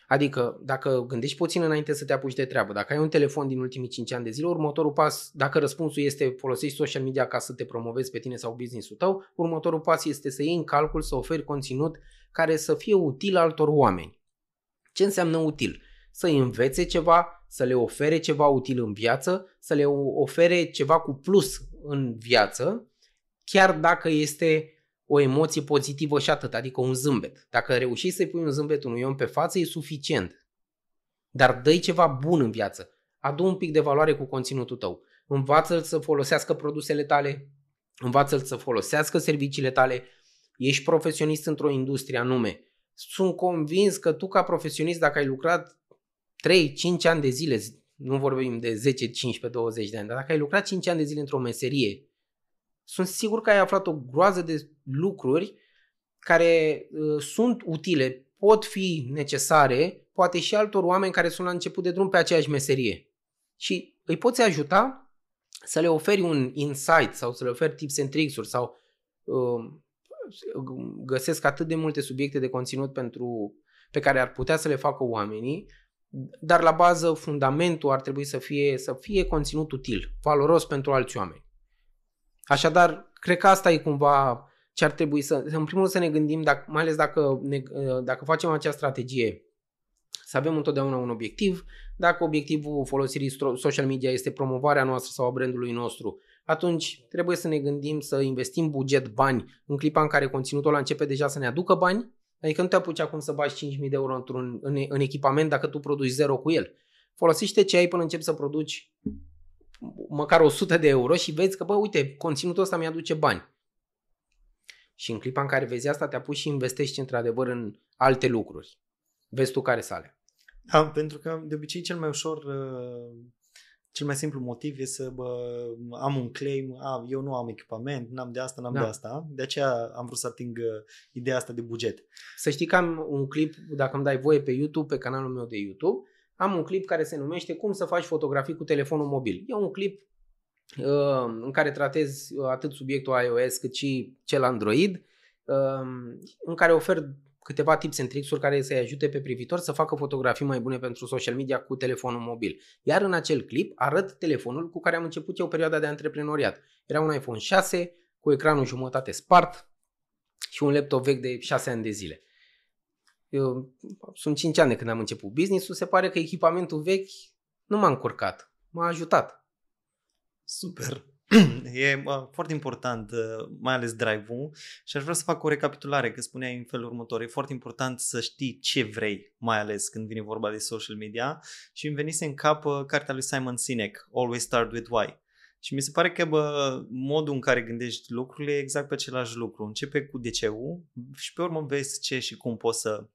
Adică, dacă gândești puțin înainte să te apuci de treabă, dacă ai un telefon din ultimii 5 ani de zile, următorul pas, dacă răspunsul este folosești social media ca să te promovezi pe tine sau business-ul tău, următorul pas este să iei în calcul să oferi conținut care să fie util altor oameni. Ce înseamnă util? Să învețe ceva, să le ofere ceva util în viață, să le ofere ceva cu plus în viață, chiar dacă este o emoție pozitivă și atât, adică un zâmbet. Dacă reușești să-i pui un zâmbet unui om pe față, e suficient. Dar dă ceva bun în viață. Adu un pic de valoare cu conținutul tău. Învață-l să folosească produsele tale, învață-l să folosească serviciile tale, ești profesionist într-o industrie anume. Sunt convins că tu ca profesionist, dacă ai lucrat 3-5 ani de zile, nu vorbim de 10, 15, 20 de ani, dar dacă ai lucrat 5 ani de zile într-o meserie sunt sigur că ai aflat o groază de lucruri care uh, sunt utile, pot fi necesare, poate și altor oameni care sunt la început de drum pe aceeași meserie. Și îi poți ajuta să le oferi un insight sau să le oferi tips and tricks-uri sau uh, găsesc atât de multe subiecte de conținut pentru, pe care ar putea să le facă oamenii, dar la bază fundamentul ar trebui să fie, să fie conținut util, valoros pentru alți oameni. Așadar, cred că asta e cumva ce ar trebui să, în primul rând să ne gândim, dacă, mai ales dacă, ne, dacă facem acea strategie, să avem întotdeauna un obiectiv. Dacă obiectivul folosirii social media este promovarea noastră sau a brandului nostru, atunci trebuie să ne gândim să investim buget, bani, în clipa în care conținutul ăla începe deja să ne aducă bani, Adică nu te apuci acum să bagi 5.000 de euro într-un, în, în echipament dacă tu produci zero cu el. Folosește ce ai până începi să produci măcar 100 de euro și vezi că, bă, uite, conținutul ăsta mi-aduce bani. Și în clipa în care vezi asta, te apuci și investești într-adevăr în alte lucruri. Vezi tu care sale. Da, pentru că de obicei cel mai ușor, uh, cel mai simplu motiv e să bă, am un claim, a, eu nu am echipament, n-am de asta, n-am da. de asta. De aceea am vrut să ating uh, ideea asta de buget. Să știi că am un clip, dacă îmi dai voie pe YouTube, pe canalul meu de YouTube, am un clip care se numește Cum să faci fotografii cu telefonul mobil. E un clip uh, în care tratez atât subiectul iOS cât și cel Android, uh, în care ofer câteva tips and tricks-uri care să-i ajute pe privitor să facă fotografii mai bune pentru social media cu telefonul mobil. Iar în acel clip arăt telefonul cu care am început eu perioada de antreprenoriat. Era un iPhone 6 cu ecranul jumătate spart și un laptop vechi de 6 ani de zile. Eu, sunt 5 ani de când am început business-ul, se pare că echipamentul vechi nu m-a încurcat, m-a ajutat. Super. E uh, foarte important, uh, mai ales drive-ul și aș vrea să fac o recapitulare, că spuneai în felul următor. E foarte important să știi ce vrei, mai ales când vine vorba de social media și îmi venise în cap uh, cartea lui Simon Sinek, Always Start With Why. Și mi se pare că bă, modul în care gândești lucrurile e exact pe același lucru. Începe cu de și pe urmă vezi ce și cum poți să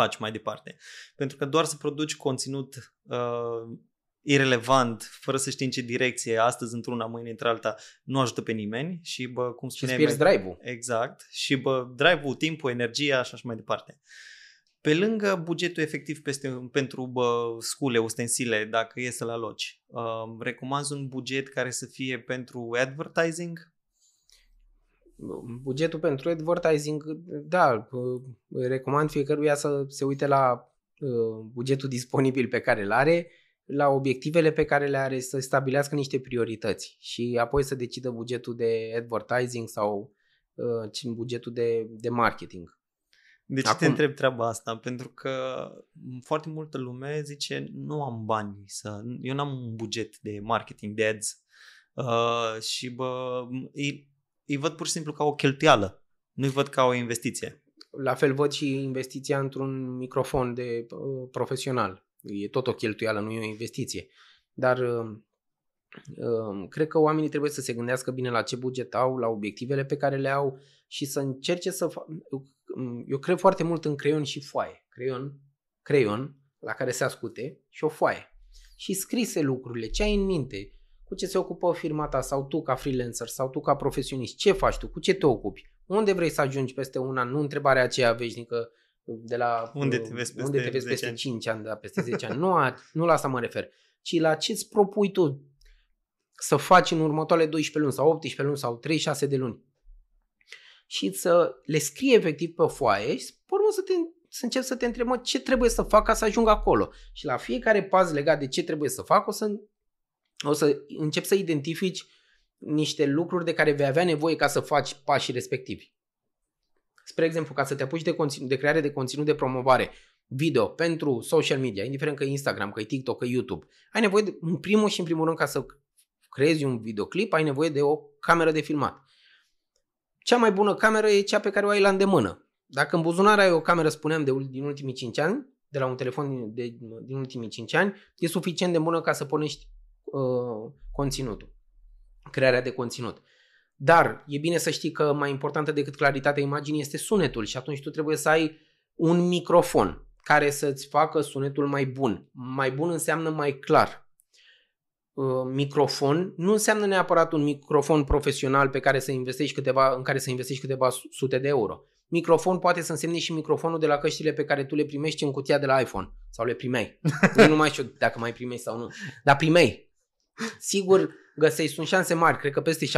faci mai departe. Pentru că doar să produci conținut uh, irelevant, fără să știi în ce direcție, astăzi într-una, mâine într-alta, nu ajută pe nimeni și, bă, cum spuneai... Și îți drive-ul. Exact. Și, bă, drive-ul, timpul, energia și așa mai departe. Pe lângă bugetul efectiv peste, pentru bă, scule, ustensile, dacă e să-l aloci, uh, recomanzi un buget care să fie pentru advertising? Bugetul pentru advertising, da, recomand fiecăruia să se uite la uh, bugetul disponibil pe care îl are la obiectivele pe care le are să stabilească niște priorități și apoi să decidă bugetul de advertising sau uh, bugetul de, de marketing. De ce Acum, te întreb treaba asta? Pentru că foarte multă lume zice nu am bani, să, eu n-am un buget de marketing, de ads uh, și bă, îi, îi văd pur și simplu ca o cheltuială, nu-i văd ca o investiție. La fel văd și investiția într-un microfon de uh, profesional E tot o cheltuială, nu e o investiție. Dar uh, uh, cred că oamenii trebuie să se gândească bine la ce buget au, la obiectivele pe care le au și să încerce să... Fa- eu cred foarte mult în creion și foaie. Creion, creion la care se ascute și o foaie. Și scrise lucrurile, ce ai în minte, cu ce se ocupă firma ta sau tu ca freelancer sau tu ca profesionist, ce faci tu, cu ce te ocupi, unde vrei să ajungi peste un an, nu întrebarea aceea veșnică de la unde te vezi peste, unde te vezi peste ani. 5 ani, da, peste 10 ani. Nu, a, nu la asta mă refer, ci la ce îți propui tu să faci în următoarele 12 luni sau 18 luni sau 36 de luni. Și să le scrii efectiv pe foaie și pe urmă să, te, să începi să te întrebi mă, ce trebuie să fac ca să ajung acolo. Și la fiecare pas legat de ce trebuie să fac o să, o să încep să identifici niște lucruri de care vei avea nevoie ca să faci pașii respectivi. Spre exemplu, ca să te apuci de, conținut, de creare de conținut de promovare video pentru social media, indiferent că e Instagram, că e TikTok, că e YouTube, ai nevoie, de, în primul și în primul rând, ca să creezi un videoclip, ai nevoie de o cameră de filmat. Cea mai bună cameră e cea pe care o ai la îndemână. Dacă în buzunar ai o cameră, spuneam, de, din ultimii 5 ani, de la un telefon de, din ultimii 5 ani, e suficient de bună ca să pornești uh, conținutul, crearea de conținut. Dar e bine să știi că mai importantă decât claritatea imaginii este sunetul și atunci tu trebuie să ai un microfon care să-ți facă sunetul mai bun. Mai bun înseamnă mai clar. Uh, microfon nu înseamnă neapărat un microfon profesional pe care să investești câteva, în care să investești câteva sute de euro. Microfon poate să însemne și microfonul de la căștile pe care tu le primești în cutia de la iPhone sau le primeai. Eu nu mai știu dacă mai primești sau nu, dar primeai. Sigur, găsești, sunt șanse mari, cred că peste 75%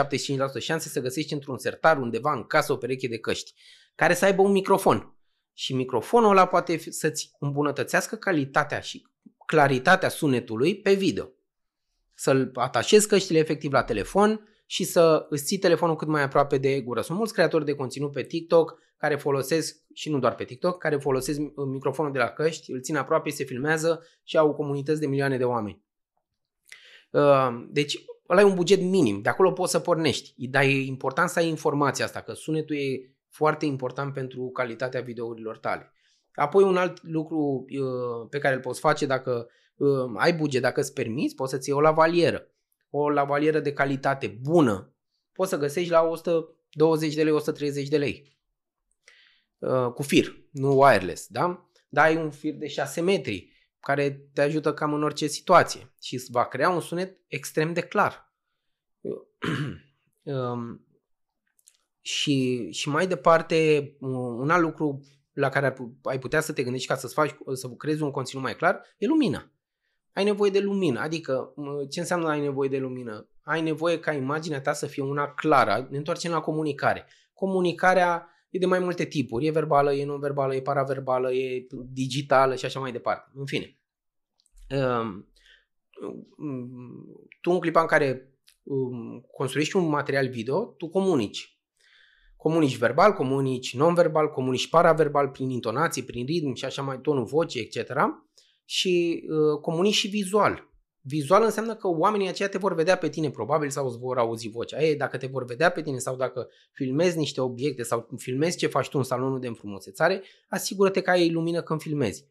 șanse să găsești într-un sertar undeva în casă o pereche de căști care să aibă un microfon. Și microfonul ăla poate să-ți îmbunătățească calitatea și claritatea sunetului pe video. Să-l atașezi căștile efectiv la telefon și să îți ții telefonul cât mai aproape de gură. Sunt mulți creatori de conținut pe TikTok care folosesc, și nu doar pe TikTok, care folosesc microfonul de la căști, îl țin aproape, se filmează și au comunități de milioane de oameni. Uh, deci ăla e un buget minim, de acolo poți să pornești, dar e important să ai informația asta, că sunetul e foarte important pentru calitatea videourilor tale. Apoi un alt lucru uh, pe care îl poți face dacă uh, ai buget, dacă îți permiți, poți să-ți iei o lavalieră. O lavalieră de calitate bună. Poți să găsești la 120 de lei, 130 de lei. Uh, cu fir, nu wireless, da? Dai un fir de 6 metri care te ajută cam în orice situație și îți va crea un sunet extrem de clar. um, și, și mai departe, un alt lucru la care ai putea să te gândești ca să-ți faci, să creezi un conținut mai clar, e lumina. Ai nevoie de lumină, adică ce înseamnă ai nevoie de lumină? Ai nevoie ca imaginea ta să fie una clară. Ne întoarcem la comunicare. Comunicarea e de mai multe tipuri. E verbală, e non-verbală, e paraverbală, e digitală și așa mai departe. În fine. Um, tu în clipa în care um, construiești un material video, tu comunici. Comunici verbal, comunici non-verbal, comunici paraverbal prin intonații, prin ritm și așa mai tonul vocii, etc. Și uh, comunici și vizual. Vizual înseamnă că oamenii aceia te vor vedea pe tine probabil sau îți vor auzi vocea. Ei, dacă te vor vedea pe tine sau dacă filmezi niște obiecte sau filmezi ce faci tu în salonul de înfrumusețare, asigură-te că ai lumină când filmezi.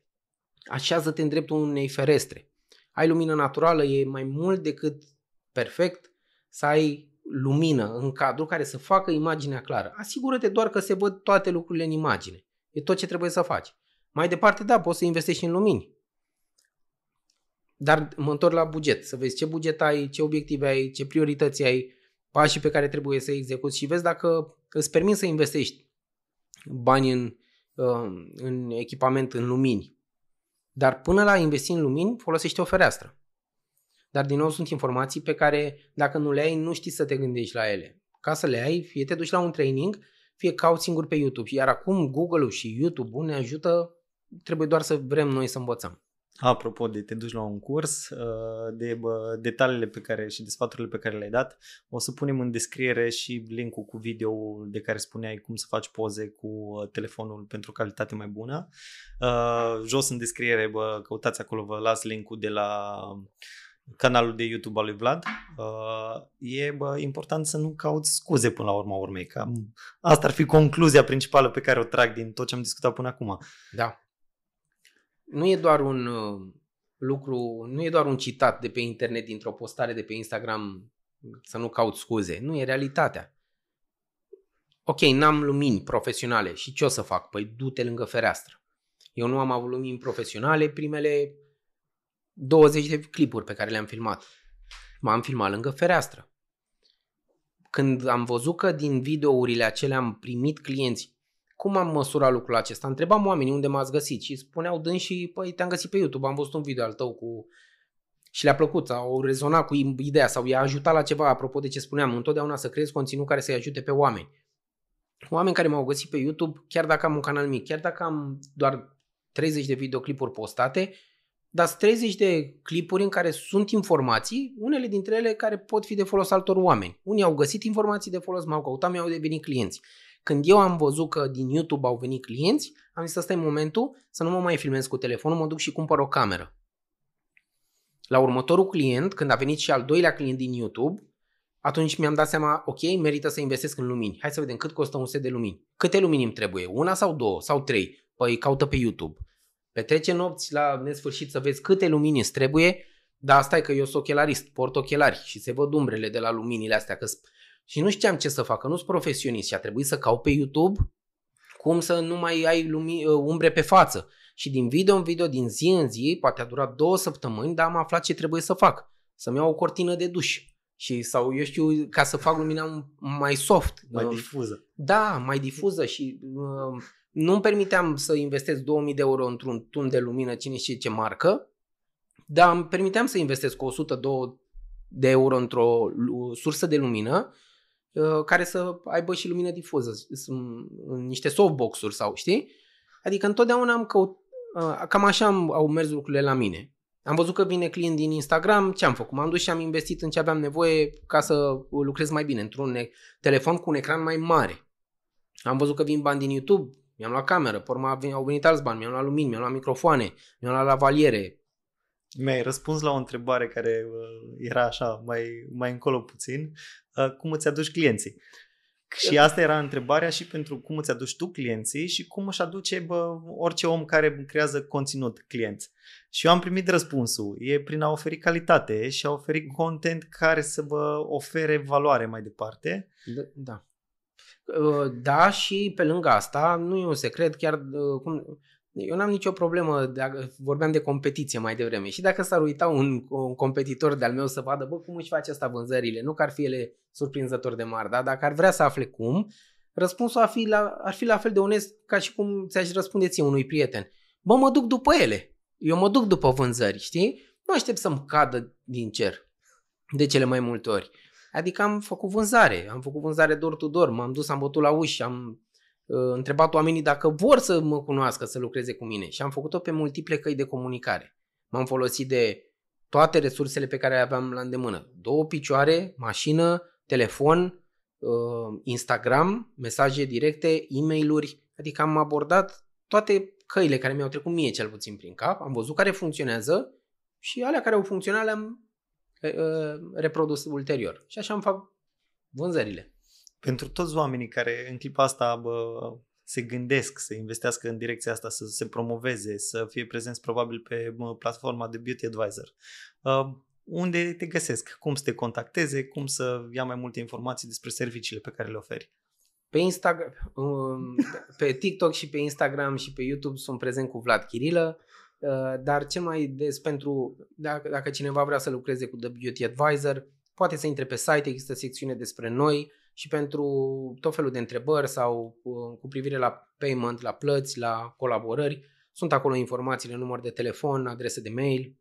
Așează-te în dreptul unei ferestre. Ai lumină naturală, e mai mult decât perfect să ai lumină în cadru care să facă imaginea clară. Asigură-te doar că se văd toate lucrurile în imagine. E tot ce trebuie să faci. Mai departe, da, poți să investești în lumini. Dar mă întorc la buget, să vezi ce buget ai, ce obiective ai, ce priorități ai, pașii pe care trebuie să execuți și vezi dacă îți permit să investești bani în, uh, în echipament, în lumini. Dar până la investi în lumini, folosește o fereastră. Dar din nou sunt informații pe care dacă nu le ai, nu știi să te gândești la ele. Ca să le ai, fie te duci la un training, fie cauți singur pe YouTube. Iar acum Google-ul și YouTube-ul ne ajută, trebuie doar să vrem noi să învățăm. Apropo de te duci la un curs, uh, de detaliile pe care și de sfaturile pe care le-ai dat, o să punem în descriere și linkul cu video de care spuneai cum să faci poze cu uh, telefonul pentru calitate mai bună. Uh, jos în descriere, bă, căutați acolo, vă las linkul de la canalul de YouTube al lui Vlad, uh, e bă, important să nu cauți scuze până la urma urmei. Că asta ar fi concluzia principală pe care o trag din tot ce am discutat până acum. Da. Nu e doar un uh, lucru, nu e doar un citat de pe internet dintr-o postare de pe Instagram să nu caut scuze. Nu, e realitatea. Ok, n-am lumini profesionale și ce o să fac? Păi du-te lângă fereastră. Eu nu am avut lumini profesionale primele 20 de clipuri pe care le-am filmat. M-am filmat lângă fereastră. Când am văzut că din videourile acelea am primit clienți, cum am măsurat lucrul acesta? Întrebam oamenii unde m-ați găsit și spuneau dâns și păi te-am găsit pe YouTube, am văzut un video al tău cu și le-a plăcut, sau au rezonat cu ideea sau i-a ajutat la ceva, apropo de ce spuneam, întotdeauna să creezi conținut care să-i ajute pe oameni. Oameni care m-au găsit pe YouTube, chiar dacă am un canal mic, chiar dacă am doar 30 de videoclipuri postate, dar 30 de clipuri în care sunt informații, unele dintre ele care pot fi de folos altor oameni. Unii au găsit informații de folos, m-au căutat, mi-au devenit clienți. Când eu am văzut că din YouTube au venit clienți, am zis ăsta e momentul să nu mă mai filmez cu telefonul, mă duc și cumpăr o cameră. La următorul client, când a venit și al doilea client din YouTube, atunci mi-am dat seama, ok, merită să investesc în lumini. Hai să vedem cât costă un set de lumini. Câte lumini îmi trebuie? Una sau două? Sau trei? Păi caută pe YouTube. Petrece nopți la nesfârșit să vezi câte lumini îți trebuie, dar asta e că eu sunt ochelarist, port ochelari și se văd umbrele de la luminile astea. Că și nu știam ce să fac, că nu sunt profesionist și a trebuit să caut pe YouTube cum să nu mai ai lumi, uh, umbre pe față. Și din video în video, din zi în zi, poate a durat două săptămâni, dar am aflat ce trebuie să fac. Să-mi iau o cortină de duș. Și sau eu știu, ca să fac lumina mai soft. Mai uh, difuză. Da, mai difuză și uh, nu-mi permiteam să investesc 2000 de euro într-un tun de lumină, cine știe ce marcă, dar îmi permiteam să investesc 102 de euro într-o sursă de lumină uh, care să aibă și lumină difuză, în niște softbox-uri sau, știi? Adică întotdeauna am căut, uh, cam așa au mers lucrurile la mine. Am văzut că vine client din Instagram, ce am făcut? M-am dus și am investit în ce aveam nevoie ca să lucrez mai bine, într-un telefon cu un ecran mai mare. Am văzut că vin bani din YouTube, mi-am luat cameră, pe urmă au venit alți bani, mi-am luat lumini, mi-am luat microfoane, mi-am luat lavaliere. Mi-ai răspuns la o întrebare care uh, era așa, mai, mai încolo puțin. Uh, cum îți aduci clienții? Și asta era întrebarea și pentru cum îți aduci tu clienții și cum își aduce bă, orice om care creează conținut clienți. Și eu am primit răspunsul. E prin a oferi calitate și a oferi content care să vă ofere valoare mai departe. Da. da. Da, și pe lângă asta, nu e un secret, chiar uh, cum, eu n-am nicio problemă, dacă vorbeam de competiție mai devreme și dacă s-ar uita un, un competitor de-al meu să vadă, bă, cum își face asta vânzările, nu că ar fi ele surprinzător de mari, da? dacă ar vrea să afle cum, răspunsul ar fi, la, ar fi la fel de onest ca și cum ți-aș răspunde ție unui prieten. Bă, mă duc după ele, eu mă duc după vânzări, știi? Nu aștept să-mi cadă din cer de cele mai multe ori. Adică am făcut vânzare, am făcut vânzare door to door, m-am dus, am bătut la uși, am uh, întrebat oamenii dacă vor să mă cunoască, să lucreze cu mine și am făcut-o pe multiple căi de comunicare. M-am folosit de toate resursele pe care le aveam la îndemână. Două picioare, mașină, telefon, uh, Instagram, mesaje directe, e-mail-uri, adică am abordat toate căile care mi-au trecut mie cel puțin prin cap, am văzut care funcționează și alea care au funcționat le-am uh, reprodus ulterior. Și așa am fac vânzările. Pentru toți oamenii care în clipa asta bă, se gândesc să investească în direcția asta, să se promoveze, să fie prezenți probabil pe platforma de Beauty Advisor, uh, unde te găsesc, cum să te contacteze, cum să ia mai multe informații despre serviciile pe care le oferi. Pe Instagram, um, pe TikTok și pe Instagram și pe YouTube sunt prezent cu Vlad Chirilă, uh, dar cel mai des pentru, dacă, dacă cineva vrea să lucreze cu The Beauty Advisor, poate să intre pe site, există secțiune despre noi și pentru tot felul de întrebări sau uh, cu privire la payment, la plăți, la colaborări, sunt acolo informațiile, număr de telefon, adrese de mail.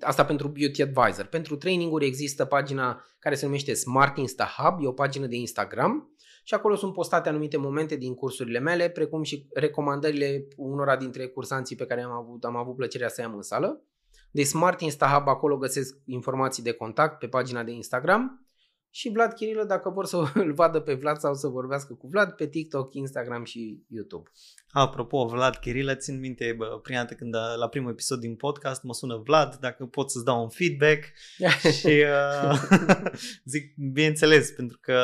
Asta pentru Beauty Advisor. Pentru traininguri există pagina care se numește Smart Insta Hub, e o pagină de Instagram și acolo sunt postate anumite momente din cursurile mele, precum și recomandările unora dintre cursanții pe care am avut, am avut plăcerea să i-am în sală. De Smart Insta Hub acolo găsesc informații de contact pe pagina de Instagram și Vlad Chirilă dacă vor să îl vadă pe Vlad sau să vorbească cu Vlad pe TikTok, Instagram și YouTube. Apropo, Vlad Chirilă, țin minte bă, prima dată când la primul episod din podcast mă sună Vlad dacă pot să-ți dau un feedback și uh, zic bineînțeles pentru că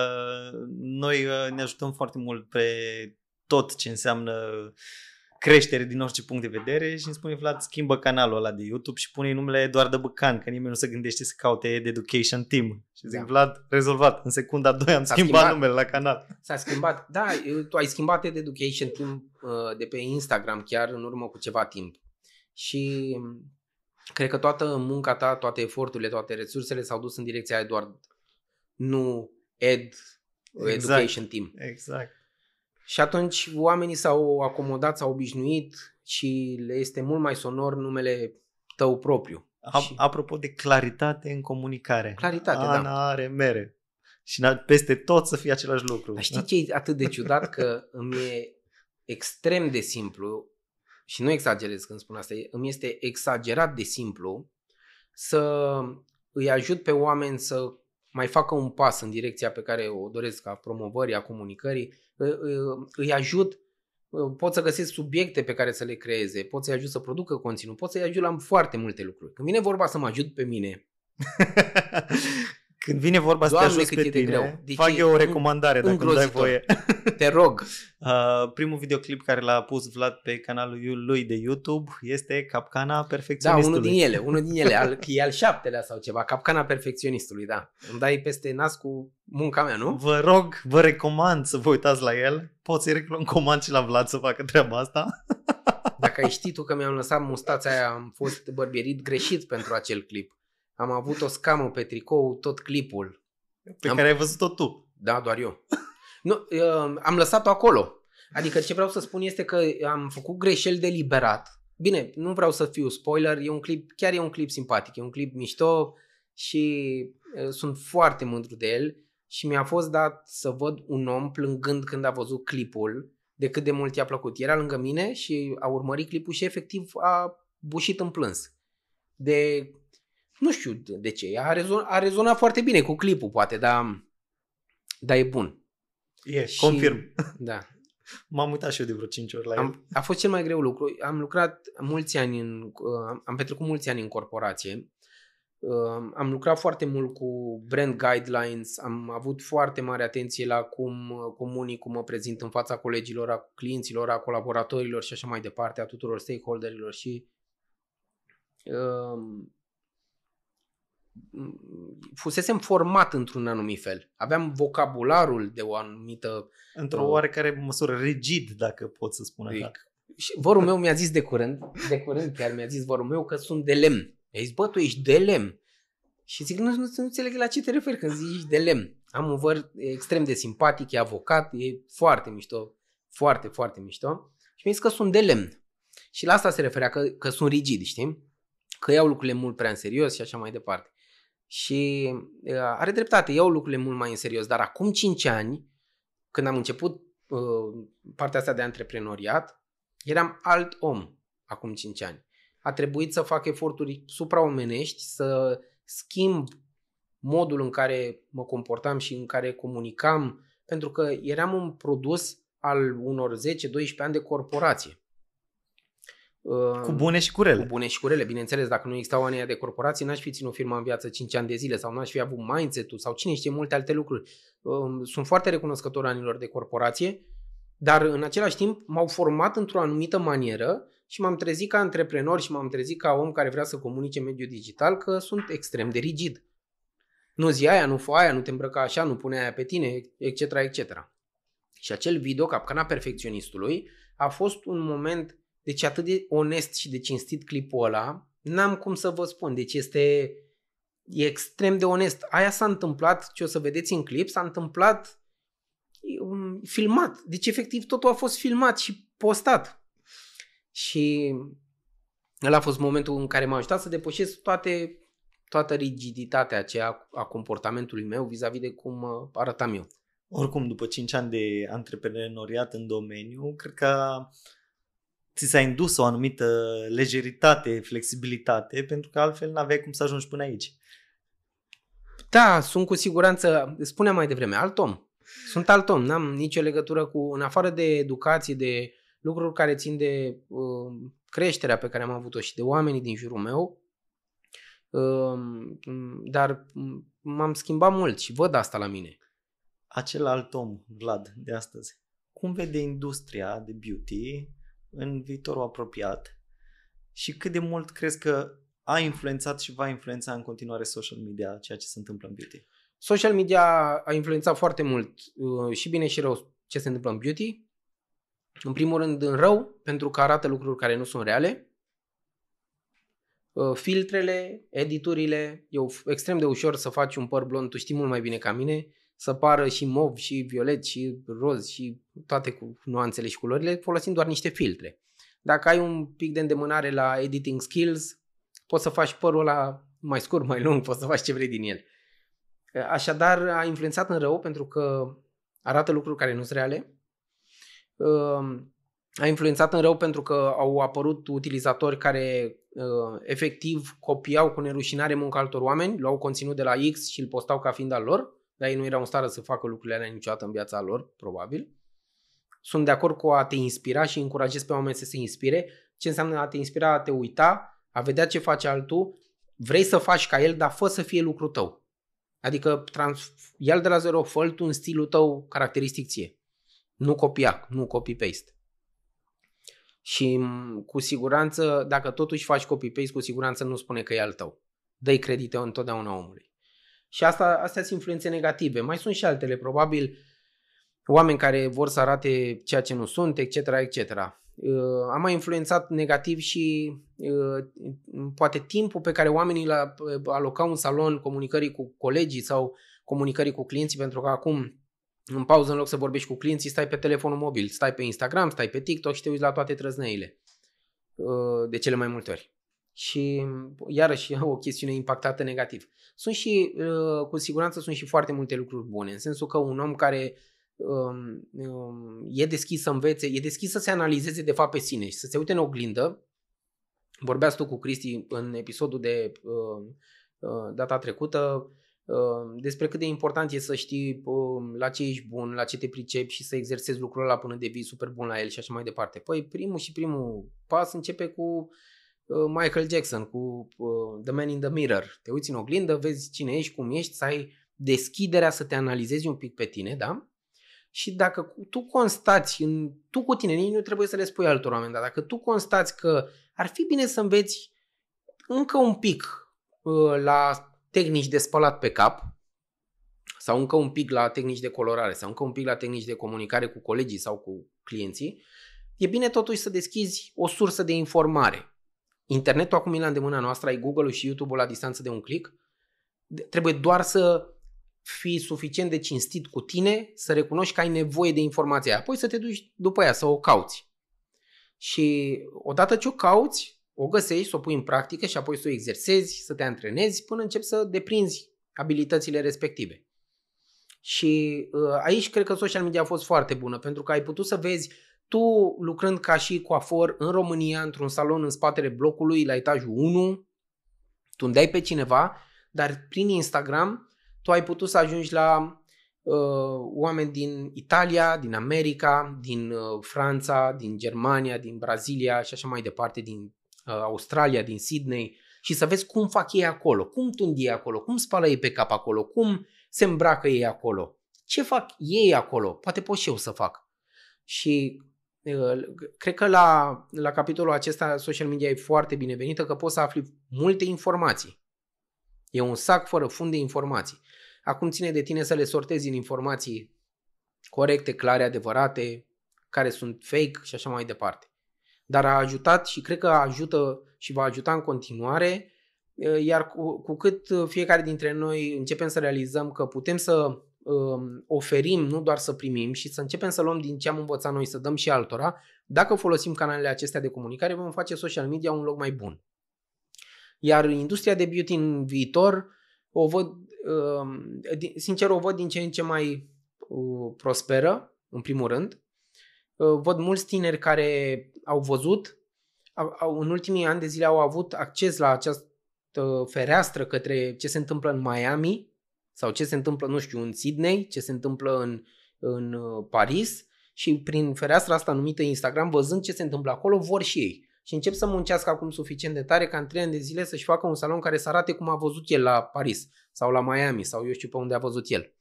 noi uh, ne ajutăm foarte mult pe tot ce înseamnă creștere din orice punct de vedere și îmi spune Vlad, schimbă canalul ăla de YouTube și pune numele Eduard Băcan, că nimeni nu se gândește să caute Ed Education Team. Și zic, da. Vlad, rezolvat. În secunda 2 am schimbat, schimbat numele la canal. S-a schimbat. Da, tu ai schimbat Ed Education Team uh, de pe Instagram chiar în urmă cu ceva timp. Și cred că toată munca ta, toate eforturile, toate resursele s-au dus în direcția Eduard, nu Ed exact. Education Team. Exact. Și atunci oamenii s-au acomodat, s-au obișnuit și le este mult mai sonor numele tău propriu. A, și... Apropo de claritate în comunicare. Claritate, Ana da. are mere. Și peste tot să fie același lucru. Dar știi ce e atât de ciudat? Că îmi e extrem de simplu și nu exagerez când spun asta, îmi este exagerat de simplu să îi ajut pe oameni să mai facă un pas în direcția pe care o doresc a promovării, a comunicării, îi ajut, pot să găsesc subiecte pe care să le creeze, pot să-i ajut să producă conținut, pot să-i ajut la foarte multe lucruri. Când vine vorba să mă ajut pe mine, Când vine vorba să te ajut pe tine, greu. Deci fac eu o recomandare dacă îmi dai voie. Te rog. Uh, primul videoclip care l-a pus Vlad pe canalul lui de YouTube este Capcana Perfecționistului. Da, unul din ele, unul din ele, al, e al șaptelea sau ceva, Capcana Perfecționistului, da. Îmi dai peste nas cu munca mea, nu? Vă rog, vă recomand să vă uitați la el. Poți să-i recomand și la Vlad să facă treaba asta. Dacă ai ști tu că mi-am lăsat mustața aia, am fost bărbierit greșit pentru acel clip. Am avut o scamă pe tricou tot clipul. Pe am... care ai văzut-o tu. Da, doar eu. nu, uh, am lăsat-o acolo. Adică ce vreau să spun este că am făcut greșeli deliberat. Bine, nu vreau să fiu spoiler, e un clip, chiar e un clip simpatic, e un clip mișto și uh, sunt foarte mândru de el și mi-a fost dat să văd un om plângând când a văzut clipul de cât de mult i-a plăcut. Era lângă mine și a urmărit clipul și efectiv a bușit în plâns. De nu știu de ce. A, rezon, a rezonat foarte bine cu clipul, poate, dar, dar e bun. E, și, confirm. Da. M-am uitat și eu de vreo 5 ori la am, el. A fost cel mai greu lucru. Am lucrat mulți ani în, am petrecut mulți ani în corporație Uh, am lucrat foarte mult cu brand guidelines, am avut foarte mare atenție la cum uh, comunic, cum mă prezint în fața colegilor, a clienților, a colaboratorilor și așa mai departe, a tuturor stakeholderilor și uh, fusesem format într-un anumit fel. Aveam vocabularul de o anumită... Într-o uh, oarecare măsură rigid, dacă pot să spun așa. Și vorul meu mi-a zis de curând, de curând chiar mi-a zis vorul meu că sunt de lemn. I-a zis, bă, tu ești de lemn. Și zic, nu, nu, nu înțeleg la ce te referi când zici de lemn. Am un văr extrem de simpatic, e avocat, e foarte mișto, foarte, foarte mișto. Și mi-a zis că sunt de lemn. Și la asta se referea, că, că sunt rigid, știi? Că iau lucrurile mult prea în serios și așa mai departe. Și uh, are dreptate, iau lucrurile mult mai în serios, dar acum 5 ani, când am început uh, partea asta de antreprenoriat, eram alt om acum 5 ani. A trebuit să fac eforturi supraomenești, să schimb modul în care mă comportam și în care comunicam, pentru că eram un produs al unor 10-12 ani de corporație. Cu bune și cu rele. Cu bune și cu rele, bineînțeles. Dacă nu existau anii de corporații, n-aș fi ținut firma în viață 5 ani de zile sau n-aș fi avut mindset-ul sau cine știe multe alte lucruri. Um, sunt foarte recunoscător anilor de corporație, dar în același timp m-au format într-o anumită manieră și m-am trezit ca antreprenor și m-am trezit ca om care vrea să comunice mediul digital că sunt extrem de rigid. Nu zi aia, nu fă aia, nu te îmbrăca așa, nu pune aia pe tine, etc., etc. Și acel video, capcana perfecționistului, a fost un moment deci atât de onest și de cinstit clipul ăla, n-am cum să vă spun. Deci este e extrem de onest. Aia s-a întâmplat, ce o să vedeți în clip, s-a întâmplat um, filmat. Deci efectiv totul a fost filmat și postat. Și ăla a fost momentul în care m-a ajutat să depășesc toate, toată rigiditatea aceea a comportamentului meu vis-a-vis de cum arătam eu. Oricum, după 5 ani de antreprenoriat în domeniu, cred că ți s-a indus o anumită lejeritate, flexibilitate, pentru că altfel n-aveai cum să ajungi până aici. Da, sunt cu siguranță, spuneam mai devreme, alt om. Sunt alt om, n-am nicio legătură cu, în afară de educație, de lucruri care țin de uh, creșterea pe care am avut-o și de oamenii din jurul meu, uh, dar m-am schimbat mult și văd asta la mine. Acel alt om, Vlad, de astăzi, cum vede industria de beauty în viitorul apropiat și cât de mult crezi că a influențat și va influența în continuare social media ceea ce se întâmplă în beauty? Social media a influențat foarte mult uh, și bine și rău ce se întâmplă în beauty. În primul rând în rău, pentru că arată lucruri care nu sunt reale. Uh, filtrele, editurile, e extrem de ușor să faci un păr blond, tu știi mult mai bine ca mine, să pară și mov, și violet, și roz, și toate cu nuanțele și culorile, folosind doar niște filtre. Dacă ai un pic de îndemânare la editing skills, poți să faci părul ăla mai scurt, mai lung, poți să faci ce vrei din el. Așadar, a influențat în rău pentru că arată lucruri care nu sunt reale. Ehm, a influențat în rău pentru că au apărut utilizatori care uh, efectiv copiau cu nerușinare munca altor oameni, luau conținut de la X și îl postau ca fiind al lor dar ei nu erau în stare să facă lucrurile alea niciodată în viața lor, probabil. Sunt de acord cu a te inspira și încurajez pe oameni să se inspire. Ce înseamnă a te inspira, a te uita, a vedea ce face altul, vrei să faci ca el, dar fă să fie lucrul tău. Adică trans- ia de la zero, fă tu în stilul tău caracteristic ție. Nu copia, nu copy-paste. Și cu siguranță, dacă totuși faci copy-paste, cu siguranță nu spune că e al tău. Dă-i credite întotdeauna omului. Și asta, astea sunt influențe negative. Mai sunt și altele, probabil oameni care vor să arate ceea ce nu sunt, etc., etc. Uh, a mai influențat negativ și uh, poate timpul pe care oamenii îl alocau în salon comunicării cu colegii sau comunicării cu clienții, pentru că acum în pauză, în loc să vorbești cu clienții, stai pe telefonul mobil, stai pe Instagram, stai pe TikTok și te uiți la toate trăzneile. Uh, de cele mai multe ori și iarăși o chestiune impactată negativ. Sunt și, uh, cu siguranță sunt și foarte multe lucruri bune, în sensul că un om care um, um, e deschis să învețe, e deschis să se analizeze de fapt pe sine și să se uite în oglindă. Vorbeați tu cu Cristi în episodul de uh, uh, data trecută despre cât de important e să știi la ce ești bun, la ce te pricepi și să exersezi lucrul ăla până devii super bun la el și așa mai departe. Păi primul și primul pas începe cu uh, Michael Jackson cu uh, The Man in the Mirror. Te uiți în oglindă, vezi cine ești, cum ești, să ai deschiderea să te analizezi un pic pe tine, da? Și dacă tu constați, în, tu cu tine, nici nu trebuie să le spui altor oameni, dar dacă tu constați că ar fi bine să înveți încă un pic uh, la tehnici de spălat pe cap, sau încă un pic la tehnici de colorare, sau încă un pic la tehnici de comunicare cu colegii sau cu clienții, e bine totuși să deschizi o sursă de informare. Internetul acum e la îndemâna noastră, ai Google-ul și YouTube-ul la distanță de un click. Trebuie doar să fii suficient de cinstit cu tine, să recunoști că ai nevoie de informația aia, apoi să te duci după ea, să o cauți. Și odată ce o cauți, o găsești, să o pui în practică și apoi să o exersezi, să te antrenezi până începi să deprinzi abilitățile respective. Și uh, aici cred că social media a fost foarte bună, pentru că ai putut să vezi tu lucrând ca și coafor în România, într-un salon în spatele blocului, la etajul 1, tu undeai pe cineva, dar prin Instagram tu ai putut să ajungi la uh, oameni din Italia, din America, din uh, Franța, din Germania, din Brazilia și așa mai departe, din uh, Australia, din Sydney și să vezi cum fac ei acolo, cum tund ei acolo, cum spală ei pe cap acolo, cum se îmbracă ei acolo, ce fac ei acolo, poate pot și eu să fac. Și uh, cred că la, la capitolul acesta social media e foarte binevenită că poți să afli multe informații. E un sac fără fund de informații. Acum ține de tine să le sortezi în informații corecte, clare, adevărate, care sunt fake și așa mai departe. Dar a ajutat și cred că ajută și va ajuta în continuare, iar cu, cu cât fiecare dintre noi începem să realizăm că putem să um, oferim, nu doar să primim și să începem să luăm din ce am învățat noi, să dăm și altora, dacă folosim canalele acestea de comunicare, vom face social media un loc mai bun. Iar industria de beauty în viitor o văd Ehm, sincer o văd din ce în ce mai uh, prosperă, în primul rând. Uh, văd mulți tineri care au văzut, au, în ultimii ani de zile au avut acces la această fereastră către ce se întâmplă în Miami sau ce se întâmplă, nu știu, în Sydney, ce se întâmplă în, în uh, Paris și prin fereastra asta numită Instagram, văzând ce se întâmplă acolo, vor și ei și încep să muncească acum suficient de tare ca în 3 ani de zile să-și facă un salon care să arate cum a văzut el la Paris sau la Miami sau eu știu pe unde a văzut el.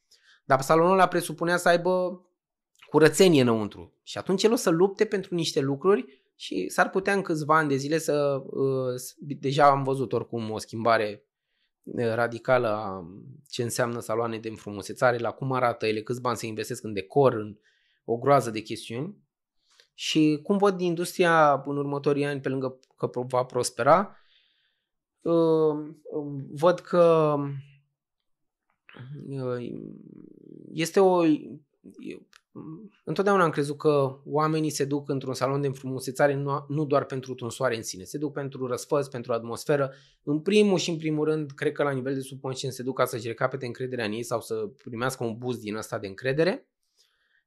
Dar salonul ăla presupunea să aibă curățenie înăuntru și atunci el o să lupte pentru niște lucruri și s-ar putea în câțiva ani de zile să... Uh, deja am văzut oricum o schimbare uh, radicală a ce înseamnă saloane de înfrumusețare, la cum arată ele, câți bani se investesc în decor, în o groază de chestiuni. Și cum văd industria în următorii ani, pe lângă că va prospera, uh, văd că uh, este o... Întotdeauna am crezut că oamenii se duc într-un salon de înfrumusețare nu, nu doar pentru tunsoare în sine, se duc pentru răsfăț, pentru atmosferă. În primul și în primul rând, cred că la nivel de subconștient se duc ca să-și recapete încrederea în ei sau să primească un boost din ăsta de încredere.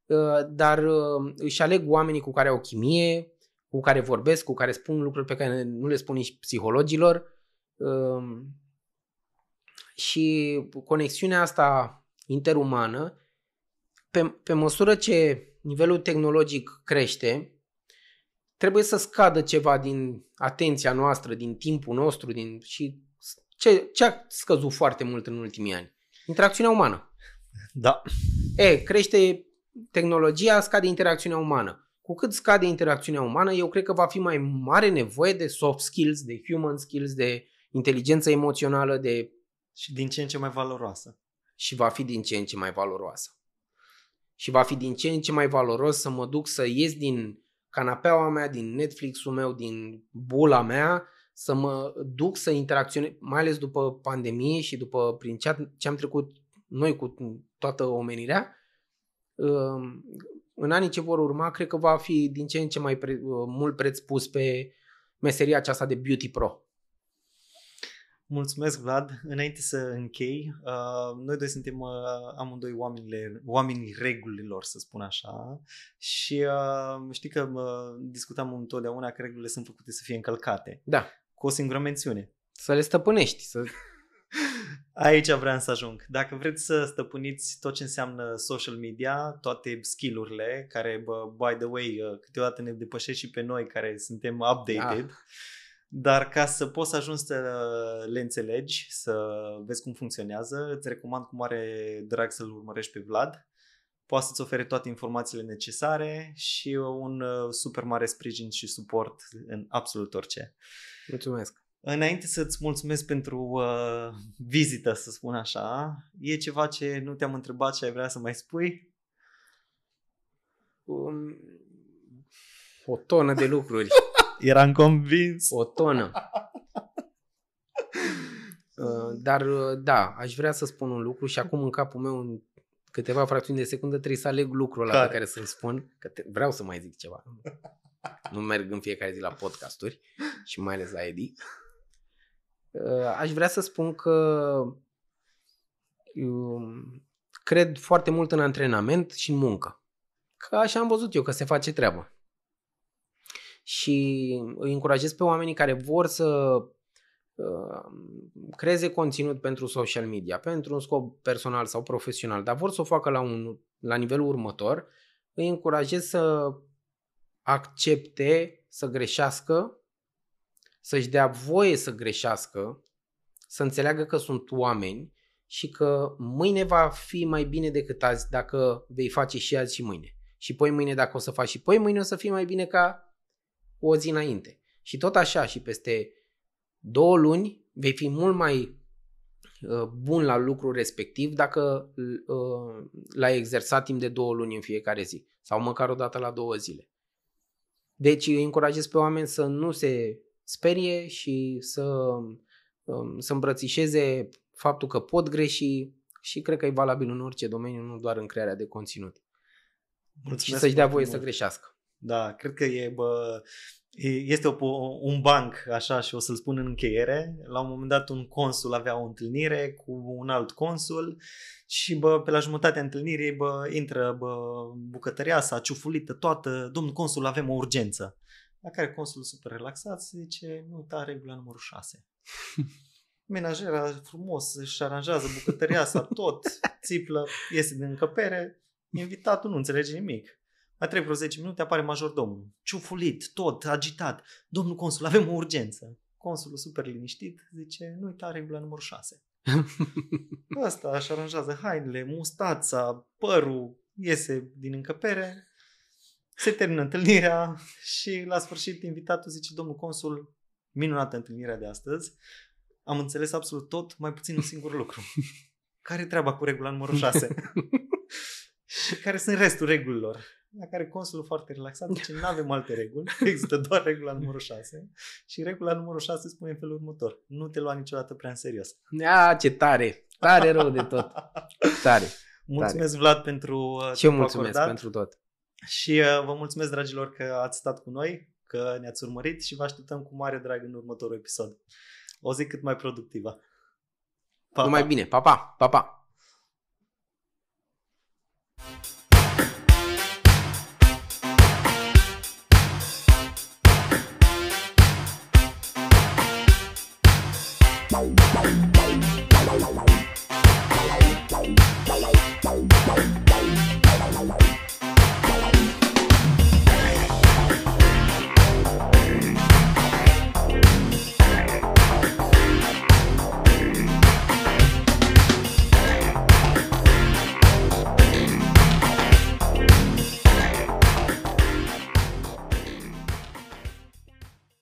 Uh, dar uh, își aleg oamenii cu care au chimie, cu care vorbesc, cu care spun lucruri pe care nu le spun nici psihologilor. Um, și conexiunea asta interumană, pe, pe măsură ce nivelul tehnologic crește, trebuie să scadă ceva din atenția noastră, din timpul nostru, din și ce, ce a scăzut foarte mult în ultimii ani? Interacțiunea umană. Da. E, crește tehnologia, scade interacțiunea umană. Cu cât scade interacțiunea umană, eu cred că va fi mai mare nevoie de soft skills, de human skills, de inteligență emoțională, de... Și din ce în ce mai valoroasă. Și va fi din ce în ce mai valoroasă. Și va fi din ce în ce mai valoros să mă duc să ies din canapeaua mea, din Netflix-ul meu, din bula mea, să mă duc să interacționez, mai ales după pandemie și după prin ce am trecut noi cu toată omenirea, în anii ce vor urma, cred că va fi din ce în ce mai pre- mult preț pus pe meseria aceasta de beauty pro. Mulțumesc, Vlad. Înainte să închei, uh, noi doi suntem uh, amândoi oamenile, oamenii regulilor, să spun așa, și uh, știi că discutam întotdeauna că regulile sunt făcute să fie încălcate. Da. Cu o singură mențiune. Să le stăpânești, să Aici vreau să ajung. Dacă vreți să stăpâniți tot ce înseamnă social media, toate skillurile, care, by the way, uh, câteodată ne depășesc și pe noi care suntem updated, da. Dar ca să poți să ajungi să le înțelegi, să vezi cum funcționează, îți recomand cu mare drag să-l urmărești pe Vlad. Poate să-ți ofere toate informațiile necesare și un uh, super mare sprijin și suport în absolut orice. Mulțumesc! Înainte să-ți mulțumesc pentru uh, vizită, să spun așa, e ceva ce nu te-am întrebat și ai vrea să mai spui? Um, o tonă de lucruri. Eram convins. O tonă. Uh, dar uh, da, aș vrea să spun un lucru și acum în capul meu în câteva fracțiuni de secundă trebuie să aleg lucrul ăla Care? pe care să-l spun, că te, vreau să mai zic ceva. Nu merg în fiecare zi la podcasturi și mai ales la Edi. Uh, Aș vrea să spun că um, cred foarte mult în antrenament și în muncă. Că așa am văzut eu că se face treaba. Și îi încurajez pe oamenii care vor să uh, creeze conținut pentru social media, pentru un scop personal sau profesional, dar vor să o facă la, un, la nivelul următor, îi încurajez să accepte să greșească, să-și dea voie să greșească, să înțeleagă că sunt oameni și că mâine va fi mai bine decât azi dacă vei face și azi și mâine. Și poi mâine dacă o să faci și poi mâine o să fie mai bine ca o zi înainte. Și tot așa și peste două luni vei fi mult mai uh, bun la lucrul respectiv dacă uh, l-ai exersat timp de două luni în fiecare zi sau măcar o dată la două zile. Deci îi încurajez pe oameni să nu se sperie și să, um, să îmbrățișeze faptul că pot greși și cred că e valabil în orice domeniu, nu doar în crearea de conținut. Mulțumesc și să-și dea foarte voie mult. să greșească. Da, cred că e, bă, e- este o, un banc, așa, și o să-l spun în încheiere. La un moment dat un consul avea o întâlnire cu un alt consul și, bă, pe la jumătatea întâlnirii, bă, intră, bă, bucătăreasa, ciufulită, toată, domnul consul, avem o urgență. La care consulul super relaxat zice, nu uita regula numărul 6. Menajera frumos își aranjează bucătăreasa, tot, țiplă, iese din încăpere, invitatul nu înțelege nimic. Mai trec vreo 10 minute, apare majordomul. Ciufulit, tot, agitat. Domnul consul, avem o urgență. Consulul super liniștit zice, nu uita regula numărul 6. Ăsta își aranjează hainele, mustața, părul, iese din încăpere, se termină întâlnirea și la sfârșit invitatul zice, domnul consul, minunată întâlnirea de astăzi, am înțeles absolut tot, mai puțin un singur lucru. Care e treaba cu regula numărul 6? și care sunt restul regulilor? La care consulul foarte relaxat zice, nu avem alte reguli, există doar regula numărul 6 și regula numărul 6 spune în felul următor, nu te lua niciodată prea în serios. Ia, ce tare! Tare rău de tot. Tare. Mulțumesc Vlad pentru uh, Și eu timpul mulțumesc acordat pentru tot. și uh, vă mulțumesc dragilor că ați stat cu noi, că ne-ați urmărit și vă așteptăm cu mare drag în următorul episod. O zi cât mai productivă. Pa, Numai pa. bine. Pa, pa! Pa, pa! Bye.